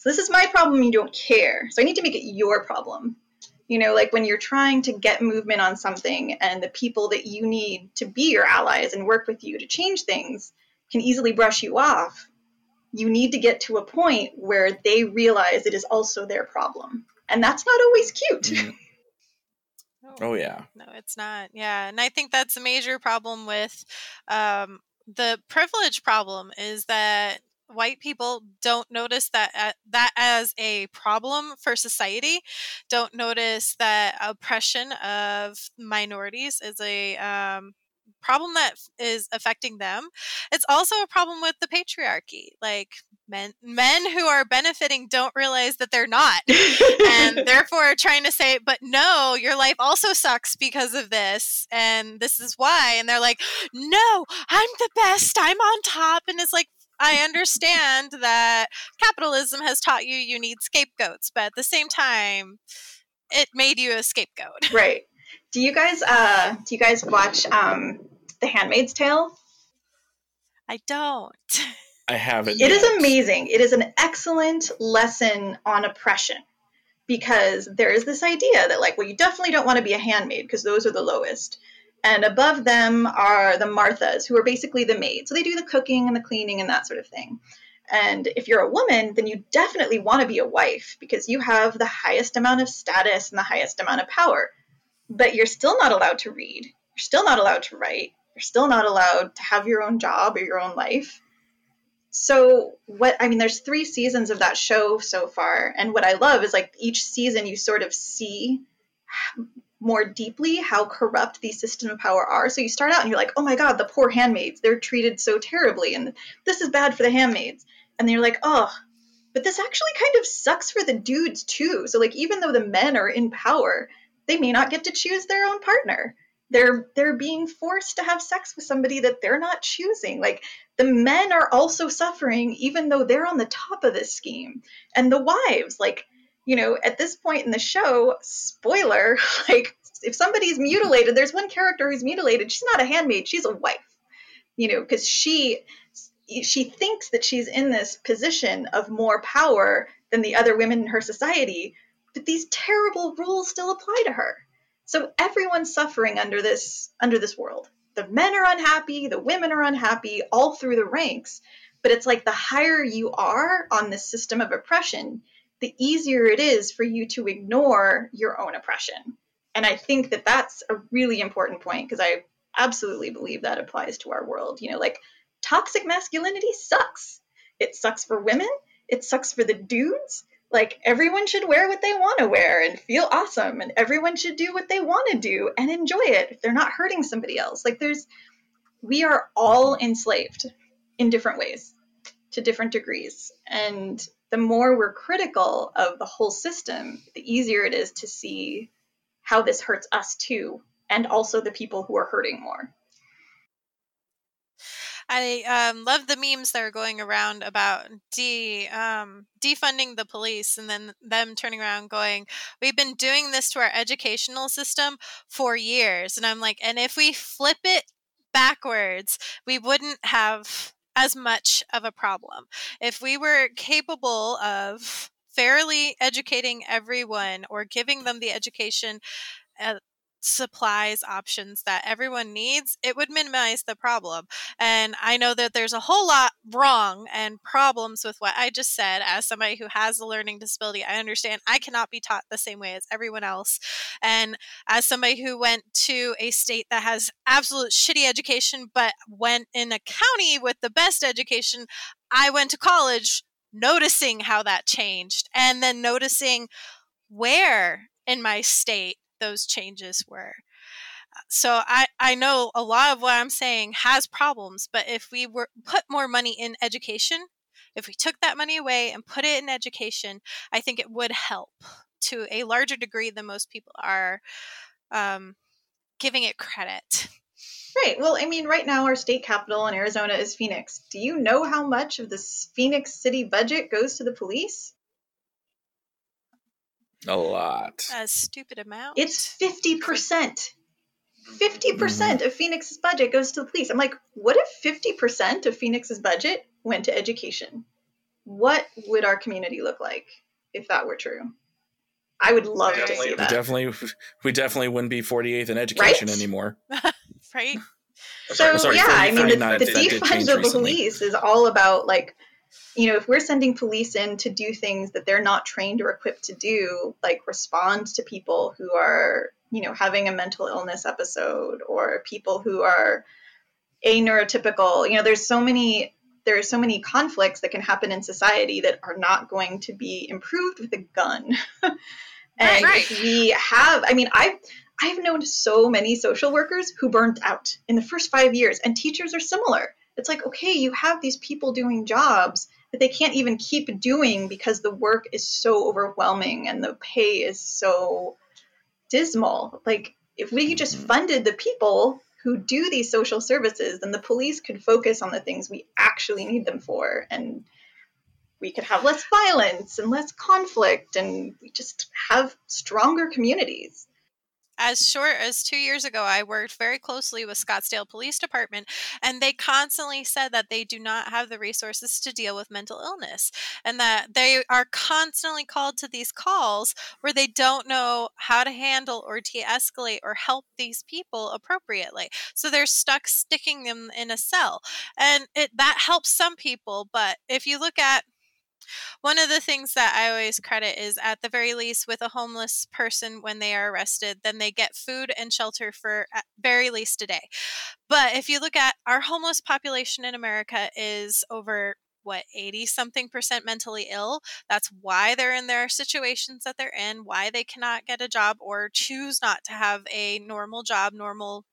So this is my problem. You don't care. So I need to make it your problem. You know, like when you're trying to get movement on something and the people that you need to be your allies and work with you to change things can easily brush you off, you need to get to a point where they realize it is also their problem. And that's not always cute. Mm-hmm. Oh yeah. No, it's not. Yeah, and I think that's a major problem with um, the privilege problem is that white people don't notice that uh, that as a problem for society don't notice that oppression of minorities is a um, problem that is affecting them. It's also a problem with the patriarchy like men men who are benefiting don't realize that they're not and therefore are trying to say but no your life also sucks because of this and this is why and they're like no i'm the best i'm on top and it's like I understand that capitalism has taught you you need scapegoats, but at the same time, it made you a scapegoat. Right. Do you guys uh do you guys watch um The Handmaid's Tale? I don't. I haven't. It yet. is amazing. It is an excellent lesson on oppression because there is this idea that like well you definitely don't want to be a handmaid because those are the lowest and above them are the Marthas, who are basically the maids. So they do the cooking and the cleaning and that sort of thing. And if you're a woman, then you definitely want to be a wife because you have the highest amount of status and the highest amount of power. But you're still not allowed to read. You're still not allowed to write. You're still not allowed to have your own job or your own life. So, what I mean, there's three seasons of that show so far. And what I love is like each season you sort of see more deeply how corrupt these systems of power are. So you start out and you're like, oh my God, the poor handmaids, they're treated so terribly, and this is bad for the handmaids. And then you're like, oh, but this actually kind of sucks for the dudes too. So like even though the men are in power, they may not get to choose their own partner. They're they're being forced to have sex with somebody that they're not choosing. Like the men are also suffering even though they're on the top of this scheme. And the wives, like you know, at this point in the show, spoiler, like if somebody's mutilated, there's one character who's mutilated. She's not a handmaid, she's a wife. You know, because she she thinks that she's in this position of more power than the other women in her society, but these terrible rules still apply to her. So everyone's suffering under this under this world. The men are unhappy, the women are unhappy, all through the ranks. But it's like the higher you are on this system of oppression, the easier it is for you to ignore your own oppression. And I think that that's a really important point because I absolutely believe that applies to our world. You know, like toxic masculinity sucks. It sucks for women, it sucks for the dudes. Like everyone should wear what they want to wear and feel awesome, and everyone should do what they want to do and enjoy it if they're not hurting somebody else. Like there's, we are all enslaved in different ways to different degrees. And the more we're critical of the whole system, the easier it is to see how this hurts us too and also the people who are hurting more. I um, love the memes that are going around about de um, defunding the police, and then them turning around going, "We've been doing this to our educational system for years," and I'm like, and if we flip it backwards, we wouldn't have as much of a problem. If we were capable of fairly educating everyone or giving them the education uh, supplies options that everyone needs, it would minimize the problem. And I know that there's a whole lot wrong and problems with what I just said. As somebody who has a learning disability, I understand I cannot be taught the same way as everyone else. And as somebody who went to a state that has absolute shitty education, but went in a county with the best education, I went to college noticing how that changed and then noticing where in my state those changes were. So I, I know a lot of what I'm saying has problems, but if we were put more money in education, if we took that money away and put it in education, I think it would help to a larger degree than most people are um, giving it credit. Right. Well, I mean, right now our state capital in Arizona is Phoenix. Do you know how much of this Phoenix city budget goes to the police? A lot. A stupid amount. It's 50%. 50% mm-hmm. of Phoenix's budget goes to the police. I'm like, what if 50% of Phoenix's budget went to education? What would our community look like if that were true? I would love to see We definitely, we definitely wouldn't be 48th in education Right? anymore. right? So Sorry, yeah, I mean, 49, the, the that defund of the police is all about like, you know, if we're sending police in to do things that they're not trained or equipped to do, like respond to people who are, you know, having a mental illness episode or people who are a neurotypical, you know, there's so many there are so many conflicts that can happen in society that are not going to be improved with a gun. and Right, right. we have, I mean, I I've known so many social workers who burnt out in the first five years, and teachers are similar. It's like, okay, you have these people doing jobs that they can't even keep doing because the work is so overwhelming and the pay is so dismal. Like, if we just Mhm. funded the people who do these social services, then the police could focus on the things we actually need them for. And we could have less violence and less conflict, and we just have stronger communities. As short as two years ago, I worked very closely with Scottsdale Police Department, and they constantly said that they do not have the resources to deal with mental illness, and that they are constantly called to these calls where they don't know how to handle or de escalate or help these people appropriately. So they're stuck sticking them in a cell. And it that helps some people, but if you look at one of the things that I always credit is at the very least with a homeless person when they are arrested, then they get food and shelter for at very least a day. But if you look at our homeless population in America is over what 80 something percent mentally ill that's why they're in their situations that they're in why they cannot get a job or choose not to have a normal job normal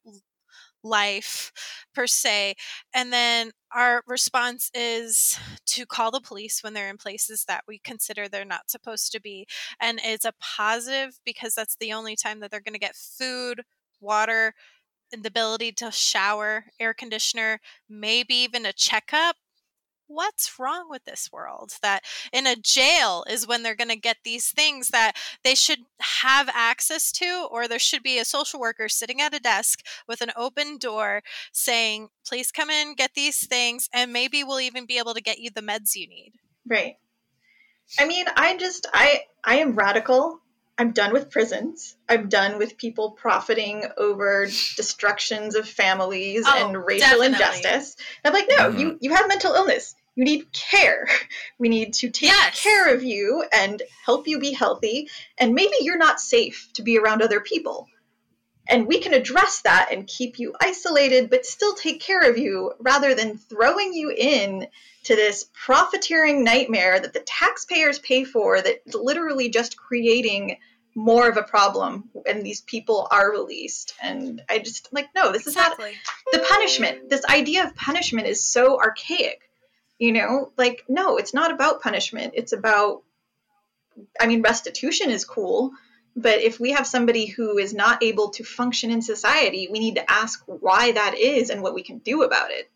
life per se and then our response is to call the police when they're in places that we consider they're not supposed to be. And it's a positive because that's the only time that they're going to get food, water, and the ability to shower, air conditioner, maybe even a checkup. What's wrong with this world? That in a jail is when they're going to get these things that they should have access to, or there should be a social worker sitting at a desk with an open door saying, please come in, get these things, and maybe we'll even be able to get you the meds you need. Right. I mean, I just I I am radical. I'm done with prisons. I'm done with people profiting over destructions of families Oh, and racial definitely. injustice. I'm like, no, Mhm. you you have mental illness. You need care. We need to take Yes. care of you and help you be healthy. And maybe you're not safe to be around other people. And we can address that and keep you isolated, but still take care of you rather than throwing you in to this profiteering nightmare that the taxpayers pay for that literally just creating more of a problem when these people are released. And I just like, no, this is not the punishment. This idea of punishment is so archaic. You know, like, no, it's not about punishment. It's about, I mean, restitution is cool, But if we have somebody who is not able to function in society, we need to ask why that is and what we can do about it.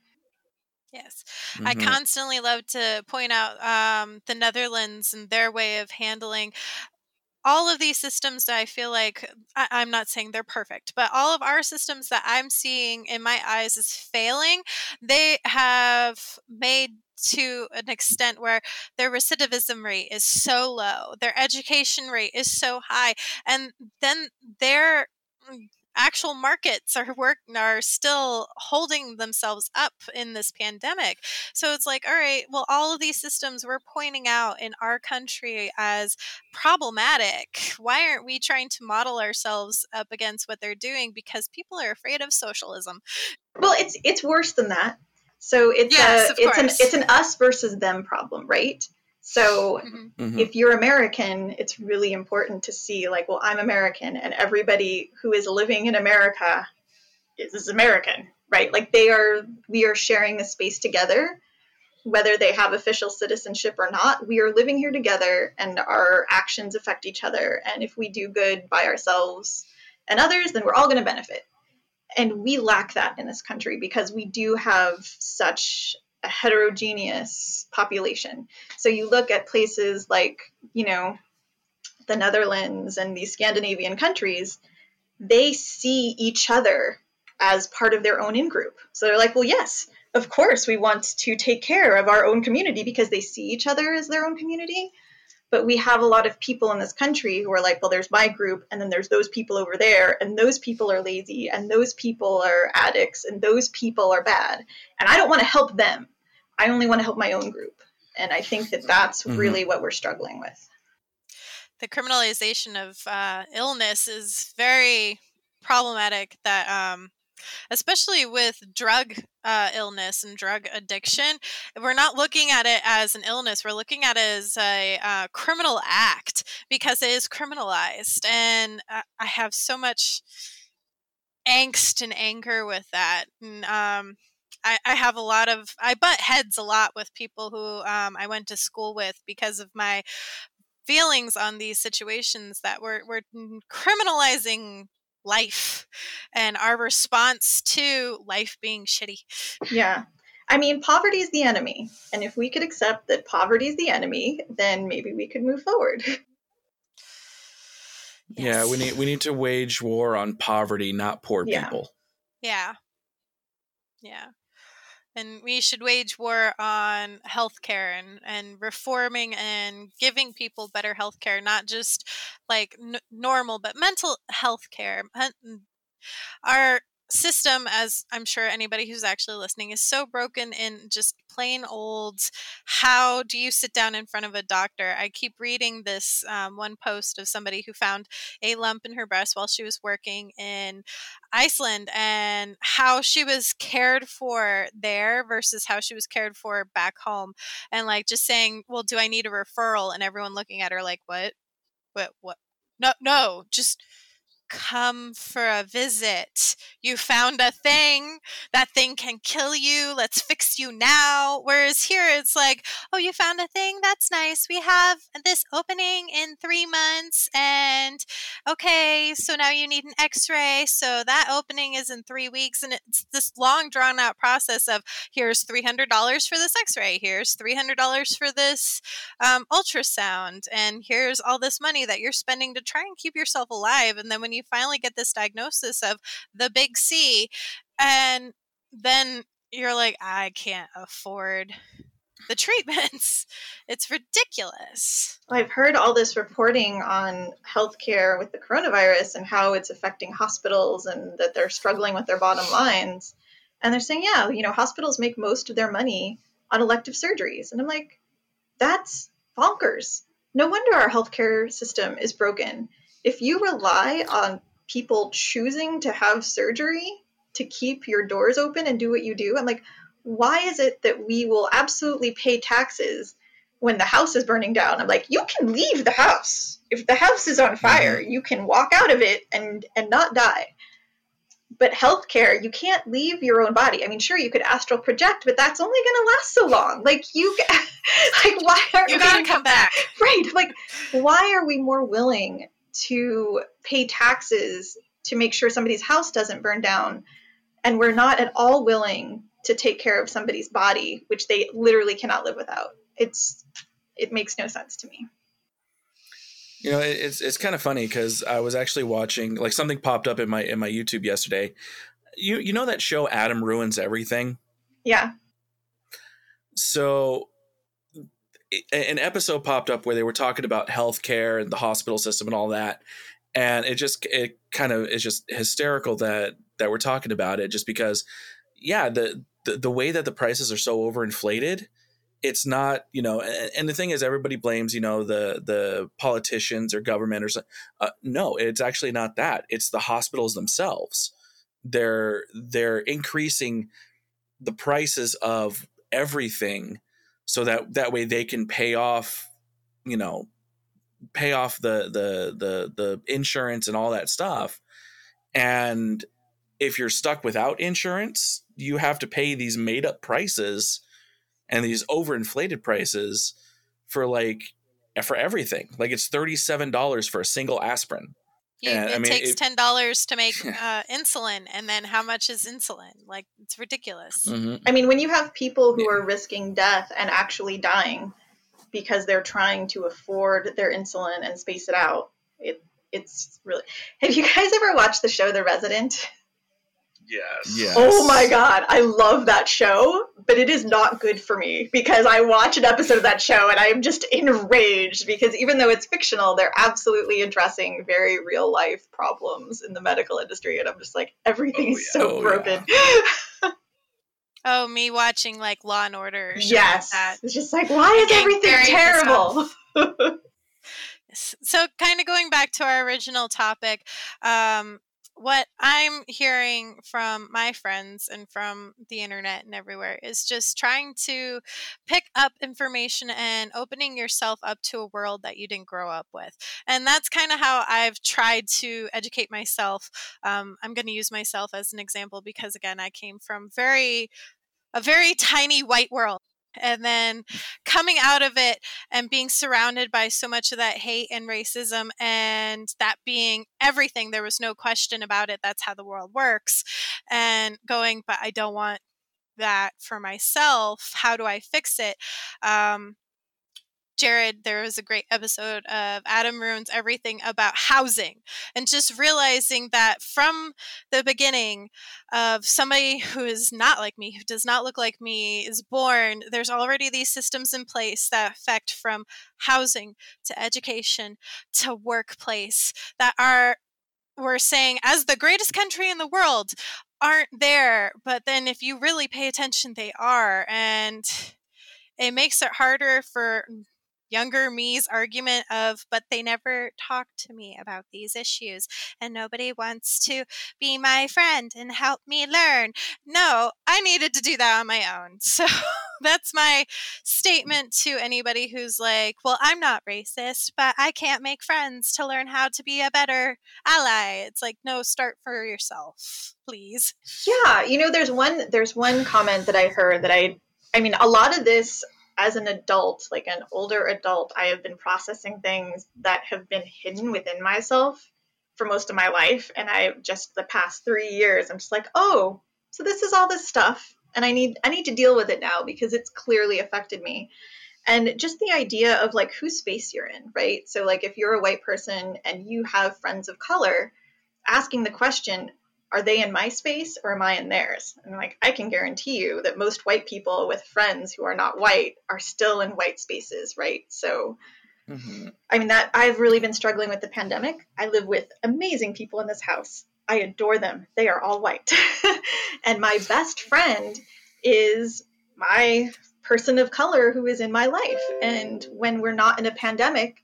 Yes. Mm-hmm. I constantly love to point out um, the Netherlands and their way of handling all of these systems that I feel like I, am not saying they're perfect, but all of our systems that I'm seeing in my eyes is failing. They have made to an extent where their recidivism rate is so low, their education rate is so high, and then their mm, actual markets are work are still holding themselves up in this pandemic. So it's like, all right, well, all of these systems we're pointing out in our country as problematic. Why aren't we trying to model ourselves up against what they're doing? Because people are afraid of socialism. Well, it's it's worse than that. So it's yes, a, it's course. an it's an us versus them problem, right? So mm-hmm. mm-hmm. if you're American, it's really important to see like, well, I'm American and everybody who is living in America is, is American, right? Like they are we are sharing the space together whether they have official citizenship or not, we are living here together and our actions affect each other. And if we do good by ourselves and others, then we're all going to benefit and we lack that in this country because we do have such a heterogeneous population. So you look at places like, you know, the Netherlands and these Scandinavian countries, they see each other as part of their own in group. So they're like, well, yes, of course, we want to take care of our own community because they see each other as their own community. But we have a lot of people in this country who are like, well, there's my group, and then there's those people over there, and those people are lazy, and those people are addicts, and those people are bad. And I don't want to help them. I only want to help my own group. And I think that that's mm-hmm. really what we're struggling with. The criminalization of uh, illness is very problematic that um, especially with drug uh, illness and drug addiction. We're not looking at it as an illness, we're looking at it as a uh, criminal act because it is criminalized. And uh, I have so much angst and anger with that. And, um, I, I, have a lot of I butt heads a lot with people who um, I went to school with because of my feelings on these situations that we're, we're criminalizing life and our response to life being shitty. Yeah. I mean, poverty is the enemy. And if we could accept that poverty is the enemy, then maybe we could move forward. Yes. Yeah, we need we need to wage war on poverty, not poor yeah. people. Yeah. Yeah and we should wage war on healthcare and, and reforming and giving people better healthcare, not just like n- normal, but mental health care. Our system, as I'm sure anybody who's actually listening, is so broken in just plain old how do you sit down in front of a doctor? I keep reading this um, one post of somebody who found a lump in her breast while she was working in Iceland and how she was cared for there versus how she was cared for back home. And like just saying, well, do I need a referral? And everyone looking at her like, what? What? What? No, no, just come for a visit. You found a thing. That thing can kill you. Let's fix you now. Whereas here it's like, oh, you found a thing? That's nice. We have this opening in three months. And okay, so now you need an x ray. So that opening is in three weeks. And it's this long drawn out process of here's $300 for this x ray. Here's $300 for this um, ultrasound. And here's all this money that you're spending to try and keep yourself alive. And then when you you finally get this diagnosis of the big C, and then you're like, I can't afford the treatments. It's ridiculous. I've heard all this reporting on healthcare with the coronavirus and how it's affecting hospitals and that they're struggling with their bottom lines. And they're saying, yeah, you know, hospitals make most of their money on elective surgeries. And I'm like, that's bonkers. No wonder our healthcare system is broken if you rely on people choosing to have surgery to keep your doors open and do what you do, I'm like, why is it that we will absolutely pay taxes when the house is burning down? I'm like, you can leave the house. If the house is on fire, mm-hmm. you can walk out of it and and not die. But healthcare, you can't leave your own body. I mean, sure, you could astral project, but that's only going to last so long. Like you, like why are you gotta come back? Right? Like, why are we more willing to pay taxes to make sure somebody's house doesn't burn down. And we're not at all willing to take care of somebody's body which they literally cannot live without. It's it makes no sense to me. You know it's it's kind of funny because i was actually watching like something popped up in my in my youtube yesterday. You you know that show adam ruins everything? Yeah. So an episode popped up where they were talking about healthcare and the hospital system and all that. And it just it kind of is just hysterical that that we're talking about it just because yeah the the, the way that the prices are so overinflated it's not you know and, and the thing is everybody blames you know the the politicians or government or something uh, no it's actually not that. It's the hospitals themselves. They're they're increasing the prices of everything so that that way they can pay off you know pay off the the the the insurance and all that stuff. And if you're stuck without insurance you have to pay these made up prices and these overinflated prices for like for everything. Like it's $37 for a single aspirin you, and, it I mean, takes it, ten dollars to make uh, insulin, and then how much is insulin? Like it's ridiculous. Mm-hmm. I mean, when you have people who yeah. are risking death and actually dying because they're trying to afford their insulin and space it out, it it's really. Have you guys ever watched the show The Resident? Yes. yes. Oh my god, I love that show, but it is not good for me because I watch an episode of that show and I'm just enraged because even though it's fictional, they're absolutely addressing very real life problems in the medical industry and I'm just like everything's oh, yeah. so oh, broken. Yeah. oh, me watching like Law and Order. Yes. Like it's just like why is everything terrible? so kind of going back to our original topic um, what I'm hearing from my friends and from the internet and everywhere is just trying to pick up information and opening yourself up to a world that you didn't grow up with. And that's kind of how I've tried to educate myself. Um, I'm going to use myself as an example because, again, I came from very a very tiny white world and then coming out of it and being surrounded by so much of that hate and racism and that being everything there was no question about it that's how the world works and going but i don't want that for myself how do i fix it? Um, Jared, there was a great episode of Adam Ruins Everything about housing and just realizing that from the beginning of somebody who is not like me, who does not look like me, is born, there's already these systems in place that affect from housing to education to workplace that are we're saying as the greatest country in the world aren't there. But then if you really pay attention they are. And it makes it harder for younger me's argument of, but they never talk to me about these issues and nobody wants to be my friend and help me learn. No, I needed to do that on my own. So that's my mm. statement to anybody who's like, well, I'm not racist, but I can't make friends to learn how to be a better ally. It's like, no, start for yourself, please. Yeah, you know, there's one there's one comment that I heard that I I mean, a lot of this as an adult, like an older adult, I have been processing things that have been hidden within myself for most of my life. And I just the past three years, I'm just like, oh, so this is all this stuff. And I need I need to deal with it now because it's clearly affected me. And just the idea of like whose space you're in, right? So like if you're a white person and you have friends of color, asking the question, are they in my space or am I in theirs? And like, I can guarantee you that most white people with friends who are not white are still in white spaces, right? So, mm-hmm. I mean, that I've really been struggling with the pandemic. I live with amazing people in this house. I adore them. They are all white. and my best friend is my person of color who is in my life. And when we're not in a pandemic,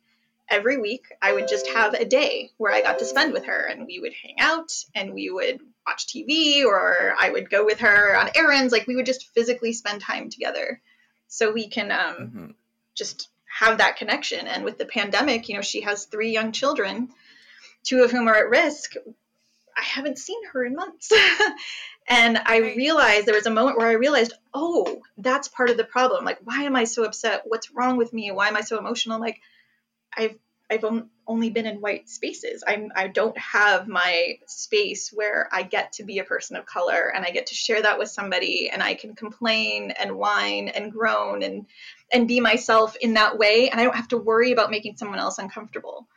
every week I would just have a day where I got to spend with her and we would hang out and we would watch TV or I would go with her on errands. Like we would just physically spend time together so we can um, mm-hmm. just have that connection. And with the pandemic, you know, she has three young children, two of whom are at risk. I haven't seen her in months. and I realized there was a moment where I realized, oh, that's part of the problem. Like, why am I so upset? What's wrong with me? Why am I so emotional? Like, I've I've only been in white spaces. I'm I don't have my space where I get to be a person of color and I get to share that with somebody and I can complain and whine and groan and and be myself in that way and I don't have to worry about making someone else uncomfortable.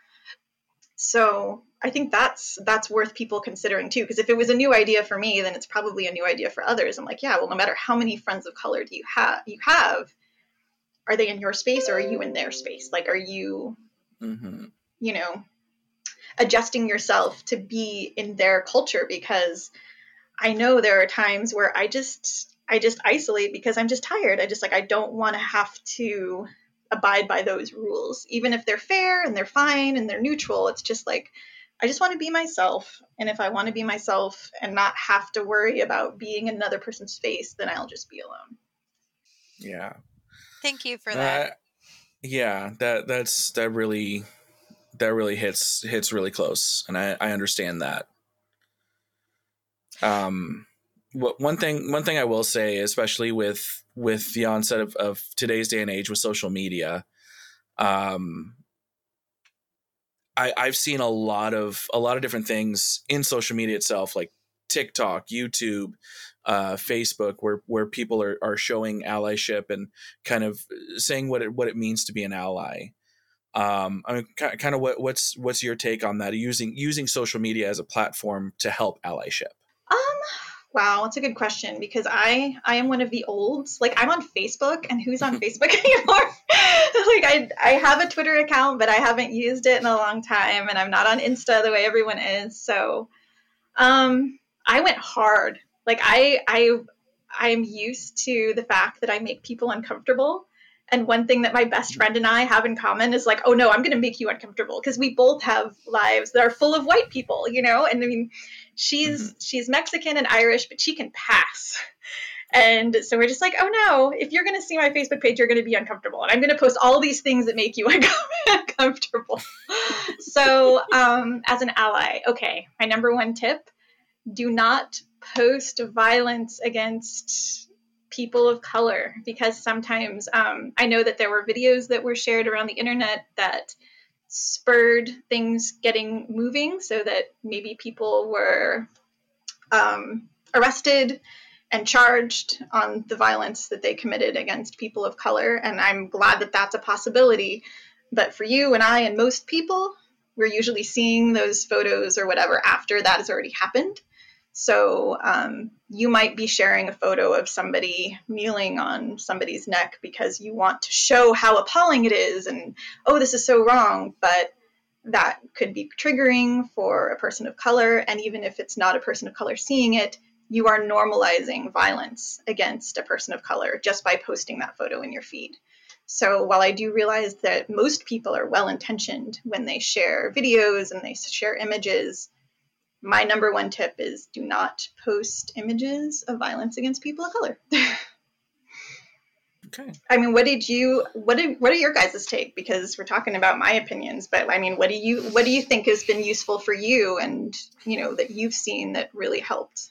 So I think that's that's worth people considering too. Because if it was a new idea for me, then it's probably a new idea for others. I'm like, yeah, well, no matter how many friends of color do you have, you have, are they in your space or are you in their space? Like, are you mm-hmm. you know, adjusting yourself to be in their culture because I know there are times where I just I just isolate because I'm just tired. I just like I don't want to have to abide by those rules even if they're fair and they're fine and they're neutral. It's just like I just want to be myself and if I want to be myself and not have to worry about being in another person's face, then I'll just be alone. Yeah. Thank you for that. Yeah that that's that really that really hits hits really close and i i understand that. Um what one thing one thing i will say especially with with the onset of, of today's day and age with social media um i i've seen a lot of a lot of different things in social media itself like tiktok youtube uh, Facebook, where where people are, are showing allyship and kind of saying what it what it means to be an ally. Um, I mean, kind of what what's what's your take on that? Using using social media as a platform to help allyship. Um, wow, that's a good question because I I am one of the olds. Like I'm on Facebook, and who's on Facebook anymore? like I I have a Twitter account, but I haven't used it in a long time, and I'm not on Insta the way everyone is. So, um, I went hard like I I I'm used to the fact that I make people uncomfortable. And one thing that my best friend and I have in common is like, oh no, I'm going to make you uncomfortable because we both have lives that are full of white people, you know. And I mean, she's mm-hmm. she's Mexican and Irish, but she can pass. And so we're just like, oh no, if you're going to see my Facebook page, you're going to be uncomfortable. And I'm going to post all these things that make you uncomfortable. so, um, as an ally, okay, my number one tip do not post violence against people of color because sometimes um, I know that there were videos that were shared around the internet that spurred things getting moving so that maybe people were um, arrested and charged on the violence that they committed against people of color. And I'm glad that that's a possibility. But for you and I and most people, we're usually seeing those photos or whatever after that has already happened. So um, you might be sharing a photo of somebody kneeling on somebody's neck because you want to show how appalling it is and, oh, this is so wrong. But that could be triggering for a person of color. And even if it's not a person of color seeing it, you are normalizing violence against a person of color just by posting that photo in your feed. So while I do realize that most people are well intentioned when they share videos and they share images, my number one tip is do not post images of violence against people of color. okay. I mean, what did you what did what are your guys' take? Because we're talking about my opinions, but I mean, what do you what do you think has been useful for you and you know that you've seen that really helped?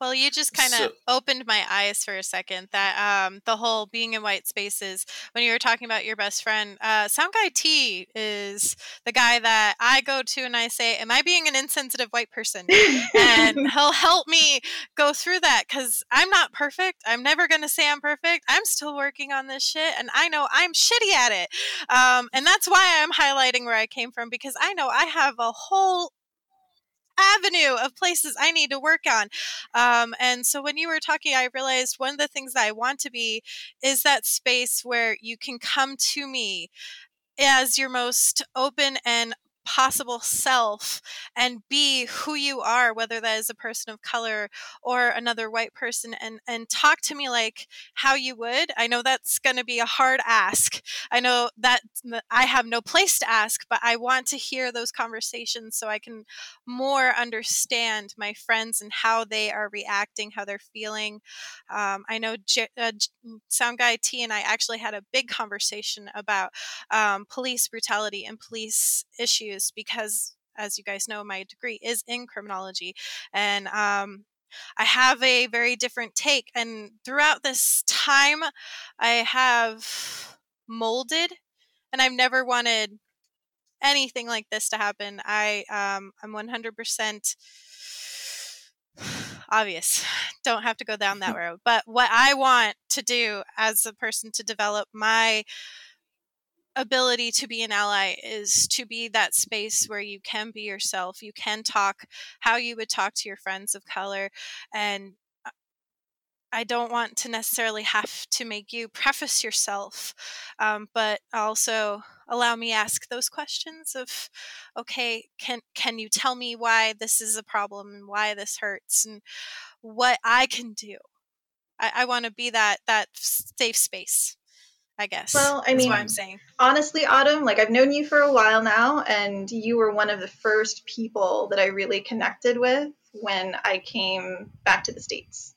Well, you just kind of so, opened my eyes for a second. That um, the whole being in white spaces. When you were talking about your best friend, uh, Sound Guy T is the guy that I go to and I say, "Am I being an insensitive white person?" and he'll help me go through that because I'm not perfect. I'm never going to say I'm perfect. I'm still working on this shit, and I know I'm shitty at it. Um, and that's why I'm highlighting where I came from because I know I have a whole avenue of places I need to work on. Um, and so when you were talking, I realized one of the things that I want to be is that space where you can come to me as your most open and possible self and be who you are whether that is a person of color or another white person and and talk to me like how you would. I know that's going to be a hard ask. I know that i have no place to ask but i want to hear those conversations so i can more understand my friends and how they are reacting how they're feeling. Um, i know J- uh, sound guy t and i actually had a big conversation about um, police brutality and police issues issues because as you guys know my degree is in criminology and um, I have a very different take. And throughout this time, I have molded, and I've never wanted anything like this to happen, I um, I'm 100% obvious. Don't have to go down that road. But what I want to do as a person to develop my ability to be an ally is to be that space where you can be yourself. You can talk how you would talk to your friends of color and uh, I don't want to necessarily have to make you preface yourself, um, but also allow me ask those questions of, okay, can can you tell me why this is a problem and why this hurts and what I can do? I, I want to be that that safe space. I guess. Well, I mean, I'm saying. Honestly, Autumn, like I've known you for a while now, and you were one of the first people that I really connected with when I came back to the States.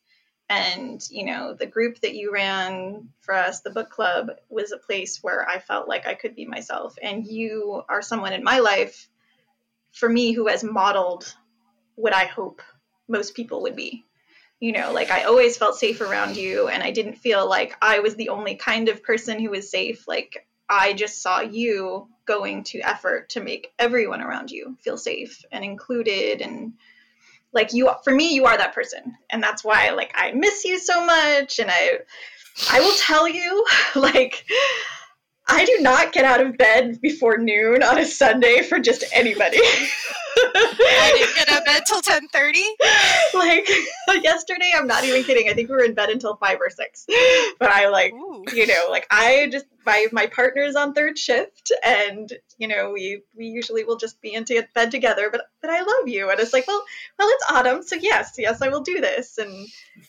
And, you know, the group that you ran for us, the book club, was a place where I felt like I could be myself. And you are someone in my life, for me, who has modeled what I hope most people would be you know like i always felt safe around you and i didn't feel like i was the only kind of person who was safe. Like i just saw you going to effort to make everyone around you feel safe and included and like you for me you are that person. And that's why like i miss you so much and i i will tell you like i do not get out of bed before noon on a sunday for just anybody I didn't get out of bed till ten thirty. Like yesterday, I'm not even kidding. I think we were in bed until five or six. But I like, Ooh. you know, like I just my my partner's on third shift, and you know we we usually will just be in bed together. But but I love you, and it's like, well, well, it's autumn, so yes, yes, I will do this. And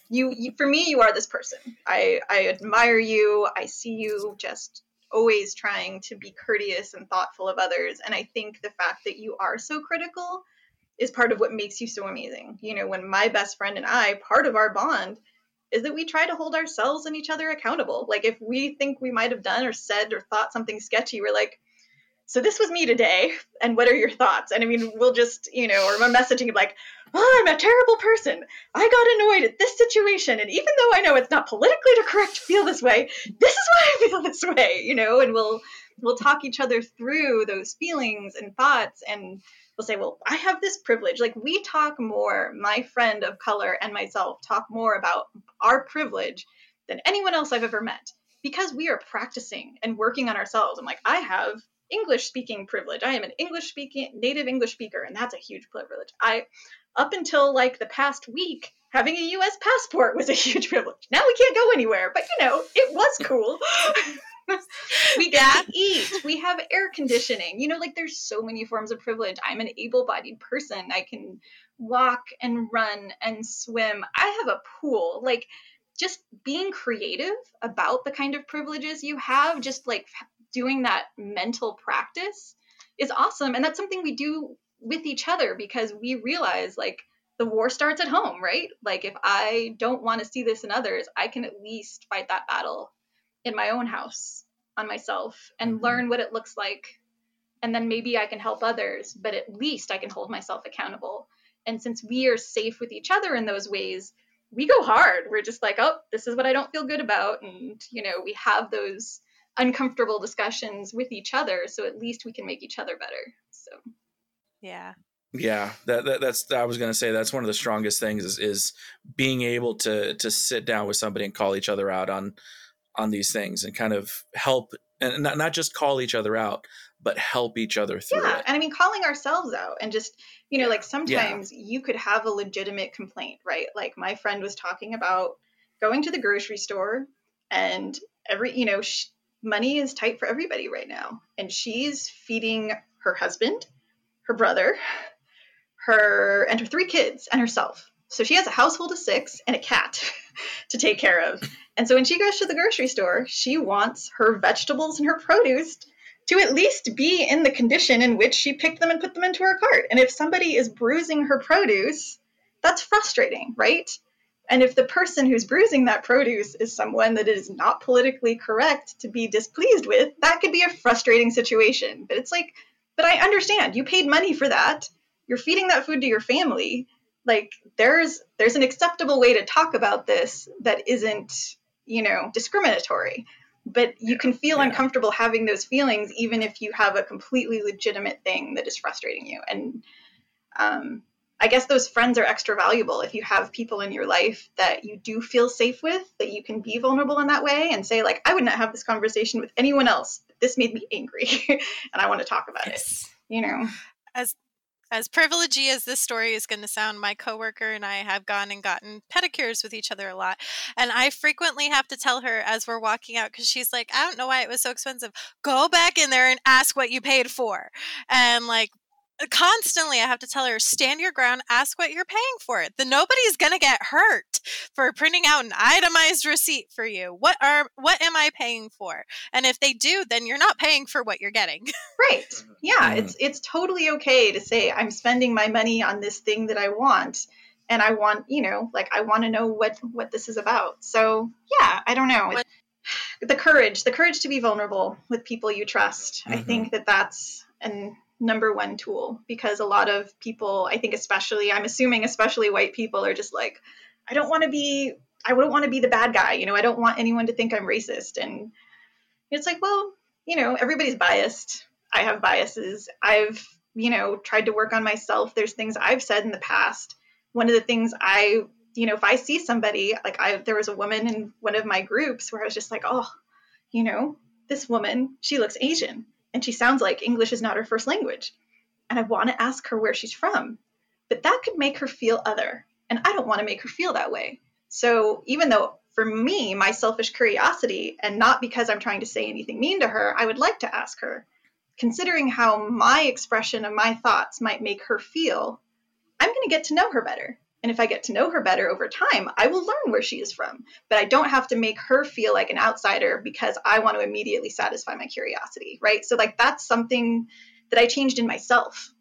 you, you for me, you are this person. I I admire you. I see you just always trying to be courteous and thoughtful of others. And I think the fact that you are so critical is part of what makes you so amazing. You know, when my best friend and I, part of our bond is that we try to hold ourselves and each other accountable. Like if we think we might have done or said or thought something sketchy, we're like, so this was me today, and what are your thoughts? And I mean, we'll just, you know, or I'm messaging like, oh, I'm a terrible person. I got annoyed at this situation, and even though I know it's not politically correct to feel this way, this is why I feel this way, you know, and we'll we'll talk each other through those feelings and thoughts and we'll say, well, I have this privilege. Like we talk more, my friend of color and myself talk more about our privilege than anyone else I've ever met because we are practicing and working on ourselves. I'm like, I have English speaking privilege. I am an English speaking native English speaker, and that's a huge privilege. I up until like the past week, having a US passport was a huge privilege. Now we can't go anywhere, but you know, it was cool. we get to eat. We have air conditioning. You know, like there's so many forms of privilege. I'm an able-bodied person. I can walk and run and swim. I have a pool. Like just being creative about the kind of privileges you have, just like doing that mental practice is awesome. And that's something we do with each other because we realize like the war starts at home, right? Like if I don't want to see this in others, I can at least fight that battle in my own house on myself and mm-hmm. learn what it looks like. And then maybe I can help others, but at least I can hold myself accountable. And since we are safe with each other in those ways, we go hard. We're just like, oh, this is what I don't feel good about. And, you know, we have those uncomfortable discussions with each other so at least we can make each other better so yeah yeah that, that that's i was going to say that's one of the strongest things is, is being able to to sit down with somebody and call each other out on on these things and kind of help and not, not just call each other out but help each other through yeah it. and i mean calling ourselves out and just you know like sometimes yeah. you could have a legitimate complaint right like my friend was talking about going to the grocery store and every you know sh- money is tight for everybody right now. And she's feeding her husband, her brother, her and her three kids and herself. So she has a household of six and a cat to take care of. And so when she goes to the grocery store, she wants her vegetables and her produce to at least be in the condition in which she picked them and put them into her cart. And if somebody is bruising her produce, that's frustrating, right? And if the person who's bruising that produce is someone that is not politically correct to be displeased with, that could be a frustrating situation. But it's like, but I understand. You paid money for that. You're feeding that food to your family. Like there's there's an acceptable way to talk about this that isn't, you know, discriminatory. but you can feel Yeah. uncomfortable having those feelings even if you have a completely legitimate thing that is frustrating you and um, i guess those friends are extra valuable if you have people in your life that you do feel safe with that you can be vulnerable in that way and say like i would not have this conversation with anyone else this made me angry and i want to talk about it you know As As privilegey as this story is going to sound, my coworker and I have gone and gotten pedicures with each other a lot. And I frequently have to tell her as we're walking out because she's like, I don't know why it was so expensive. Go back in there and ask what you paid for. And like, constantly I have to tell her, stand your ground, ask what you're paying for it. Then nobody's going to get hurt for printing out an itemized receipt for you. What are what am I paying for? And if they do, then you're not paying for what you're getting. right yeah Mhm. it's it's totally okay to say i'm spending my money on this thing that i want and i want you know like i want to know what what this is about so yeah i don't know What- the courage the courage to be vulnerable with people you trust i Mhm. think that that's an number one tool because a lot of people i think especially i'm assuming especially white people are just like i don't want to be i wouldn't want to be the bad guy you know i don't want anyone to think i'm racist. And it's like well you know everybody's biased. I have biases. I've you know tried to work on myself. There's things i've said in the past. One of the things i you know if i see somebody like i there was a woman in one of my groups where i was just like oh you know this woman she looks asian and she sounds like english is not her first language and i want to ask her where she's from. But that could make her feel other and i don't want to make her feel that way. So even though for me my selfish curiosity and not because i'm trying to say anything mean to her i would like to ask her considering how my expression of my thoughts might make her feel i'm going to get to know her better and if i get to know her better over time i will learn where she is from but i don't have to make her feel like an outsider because i want to immediately satisfy my curiosity right so like that's something that i changed in myself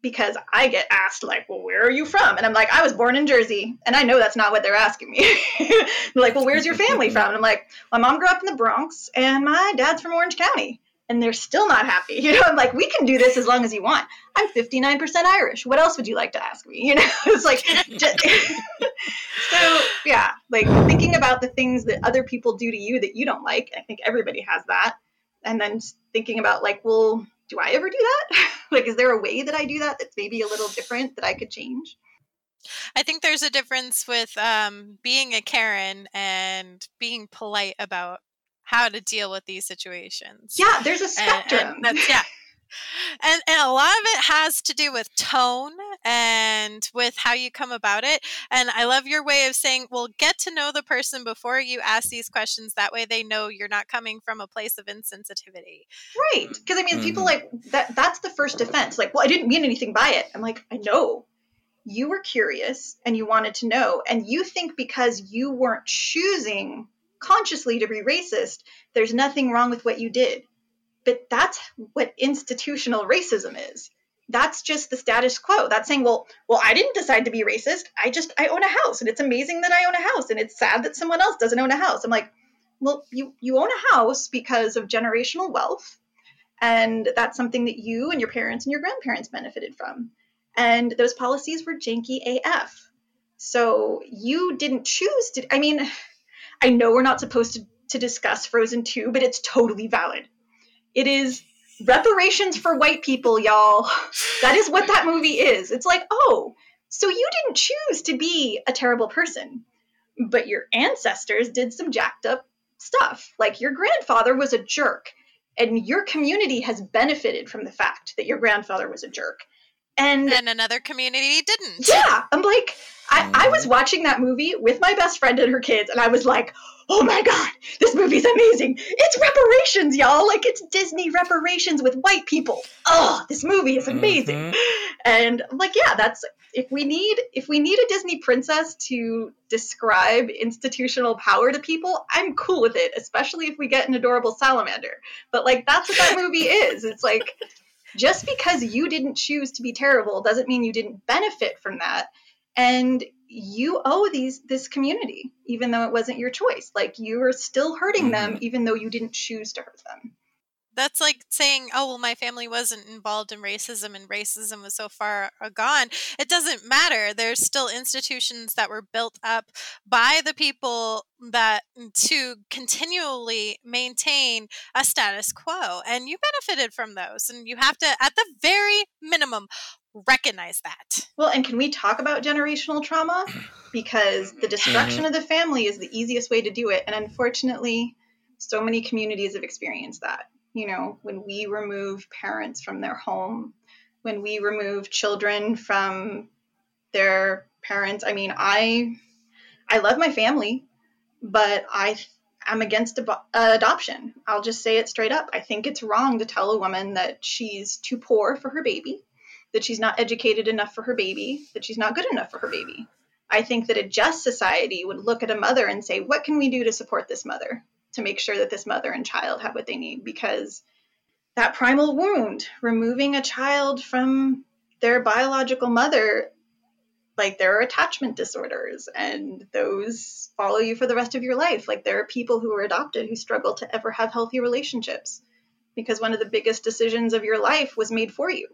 because I get asked like, "Well, where are you from?" And I'm like, "I was born in Jersey," and I know that's not what they're asking me. they're like, "Well, where's your family from?" And I'm like, "My mom grew up in the Bronx, and my dad's from Orange County." And they're still not happy. You know, I'm like, "We can do this as long as you want." I'm 59% Irish. What else would you like to ask me? You know, it's like, just, so yeah, like thinking about the things that other people do to you that you don't like. I think everybody has that, and then thinking about like, well, do I ever do that? like, is there a way that I do that that's maybe a little different that I could change? I think there's a difference with um, being a Karen and being polite about how to deal with these situations. Yeah, there's a spectrum. and that's yeah. And, and a lot of it has to do with tone and with how you come about it. And I love your way of saying, well, get to know the person before you ask these questions. That way they know you're not coming from a place of insensitivity. right. Because I mean, people Mhm. like that, that's the first defense. Like, well, I didn't mean anything by it. I'm like, I know. You were curious and you wanted to know. And you think because you weren't choosing consciously to be racist, there's nothing wrong with what you did. But that's what institutional racism is. That's just the status quo. That's saying, well, well, I didn't decide to be racist. I just I own a house, and it's amazing that I own a house, and it's sad that someone else doesn't own a house. I'm like, well, you you own a house because of generational wealth, and that's something that you and your parents and your grandparents benefited from. And those policies were janky AF. So you didn't choose to. I mean, I know we're not supposed to, to discuss Frozen 2, but it's totally valid. It is reparations for white people, y'all. That is what that movie is. It's like, oh, so you didn't choose to be a terrible person, but your ancestors did some jacked up stuff. Like your grandfather was a jerk, and your community has benefited from the fact that your grandfather was a jerk. And And another community didn't. yeah, I'm like, I, I was watching that movie with my best friend and her kids, and I was like, oh my god, this movie's amazing. It's reparations, y'all. Like, it's Disney reparations with white people. Oh, this movie is amazing. Mhm. And I'm like, yeah, that's if we need if we need a Disney princess to describe institutional power to people, I'm cool with it, especially if we get an adorable salamander. But like that's what that movie is. It's like just because you didn't choose to be terrible doesn't mean you didn't benefit from that. And you owe these this community, even though it wasn't your choice. Like you are still hurting them, mm-hmm. even though you didn't choose to hurt them. That's like saying, "Oh, well, my family wasn't involved in racism, and racism was so far uh, gone." It doesn't matter. There's still institutions that were built up by the people that mm, to continually maintain a status quo, and you benefited from those, and you have to, at the very minimum, recognize that. Well, and can we talk about generational trauma? Because the destruction mm-hmm. of the family is the easiest way to do it, and unfortunately so many communities have experienced that. You know, when we remove parents from their home, when we remove children from their parents. I mean, I I love my family, but I I'm against ab- adoption. I'll just say it straight up. I think it's wrong to tell a woman that she's too poor for her baby, that she's not educated enough for her baby, that she's not good enough for her baby. I think that a just society would look at a mother and say, what can we do to support this mother? To make sure that this mother and child have what they need because that primal wound, removing a child from their biological mother, like there are attachment disorders and those follow you for the rest of your life. Like there are people who are adopted who struggle to ever have healthy relationships because one of the biggest decisions of your life was made for you.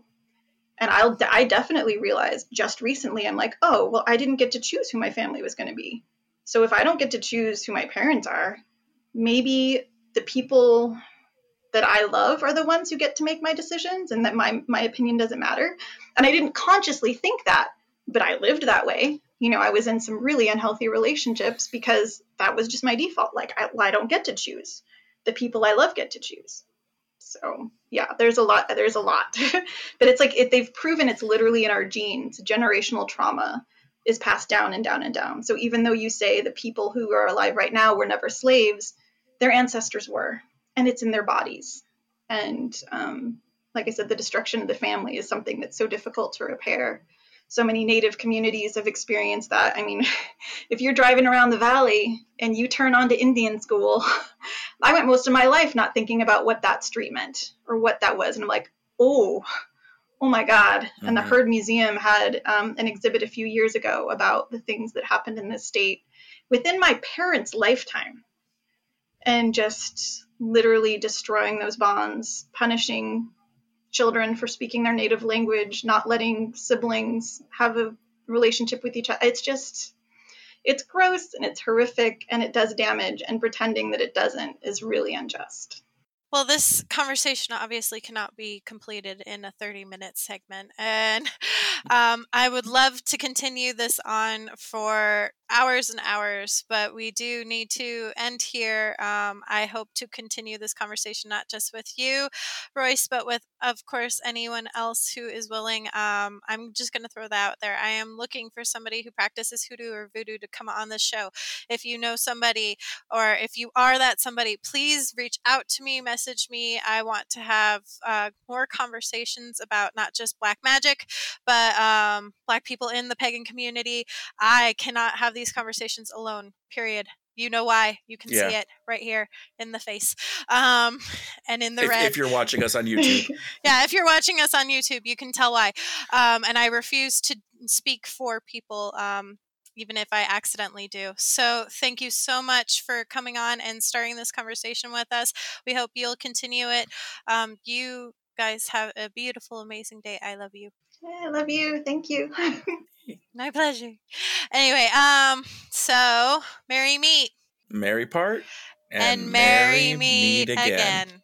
And I'll, I definitely realized just recently, I'm like, oh, well, I didn't get to choose who my family was going to be. So if I don't get to choose who my parents are, maybe the people that I love are the ones who get to make my decisions and that my my opinion doesn't matter. And I didn't consciously think that, but I lived that way. You know, I was in some really unhealthy relationships because that was just my default. Like I, I don't get to choose. The people I love get to choose. So yeah, there's a lot. There's a lot, but it's like it, they've proven it's literally in our genes. Generational trauma is passed down and down and down. So even though you say the people who are alive right now were never slaves, their ancestors were, and it's in their bodies. And um, like I said, the destruction of the family is something that's so difficult to repair. So many Native communities have experienced that. I mean, if you're driving around the valley and you turn onto Indian school, I went most of my life not thinking about what that street meant or what that was. And I'm like, oh, oh my God. Mm-hmm. And the mm-hmm. Heard Museum had um, an exhibit a few years ago about the things that happened in this state within my parents' lifetime and just literally destroying those bonds, punishing children for speaking their native language, not letting siblings have a relationship with each other. It's just, it's gross and it's horrific and it does damage, and pretending that it doesn't is really unjust. Well, this conversation obviously cannot be completed in a 30 minute segment. And um, I would love to continue this on for hours and hours, but we do need to end here. Um, I hope to continue this conversation not just with you, Royce, but with, of course, anyone else who is willing. Um, I'm just going to throw that out there. I am looking for somebody who practices hoodoo or voodoo to come on the show. If you know somebody, or if you are that somebody, please reach out to me, message me. I want to have uh, more conversations about not just black magic, but um, black people in the pagan community. I cannot have these conversations alone, period. You know why. You can yeah. see it right here in the face um, and in the if, red. If you're watching us on YouTube. yeah, if you're watching us on YouTube, you can tell why. Um, and I refuse to speak for people um, even if I accidentally do. So, thank you so much for coming on and starting this conversation with us. We hope you'll continue it. Um, you guys have a beautiful, amazing day. I love you. I love you. Thank you. My pleasure. Anyway, um, so merry meet. Merry part and, and merry, merry meet, meet again. again.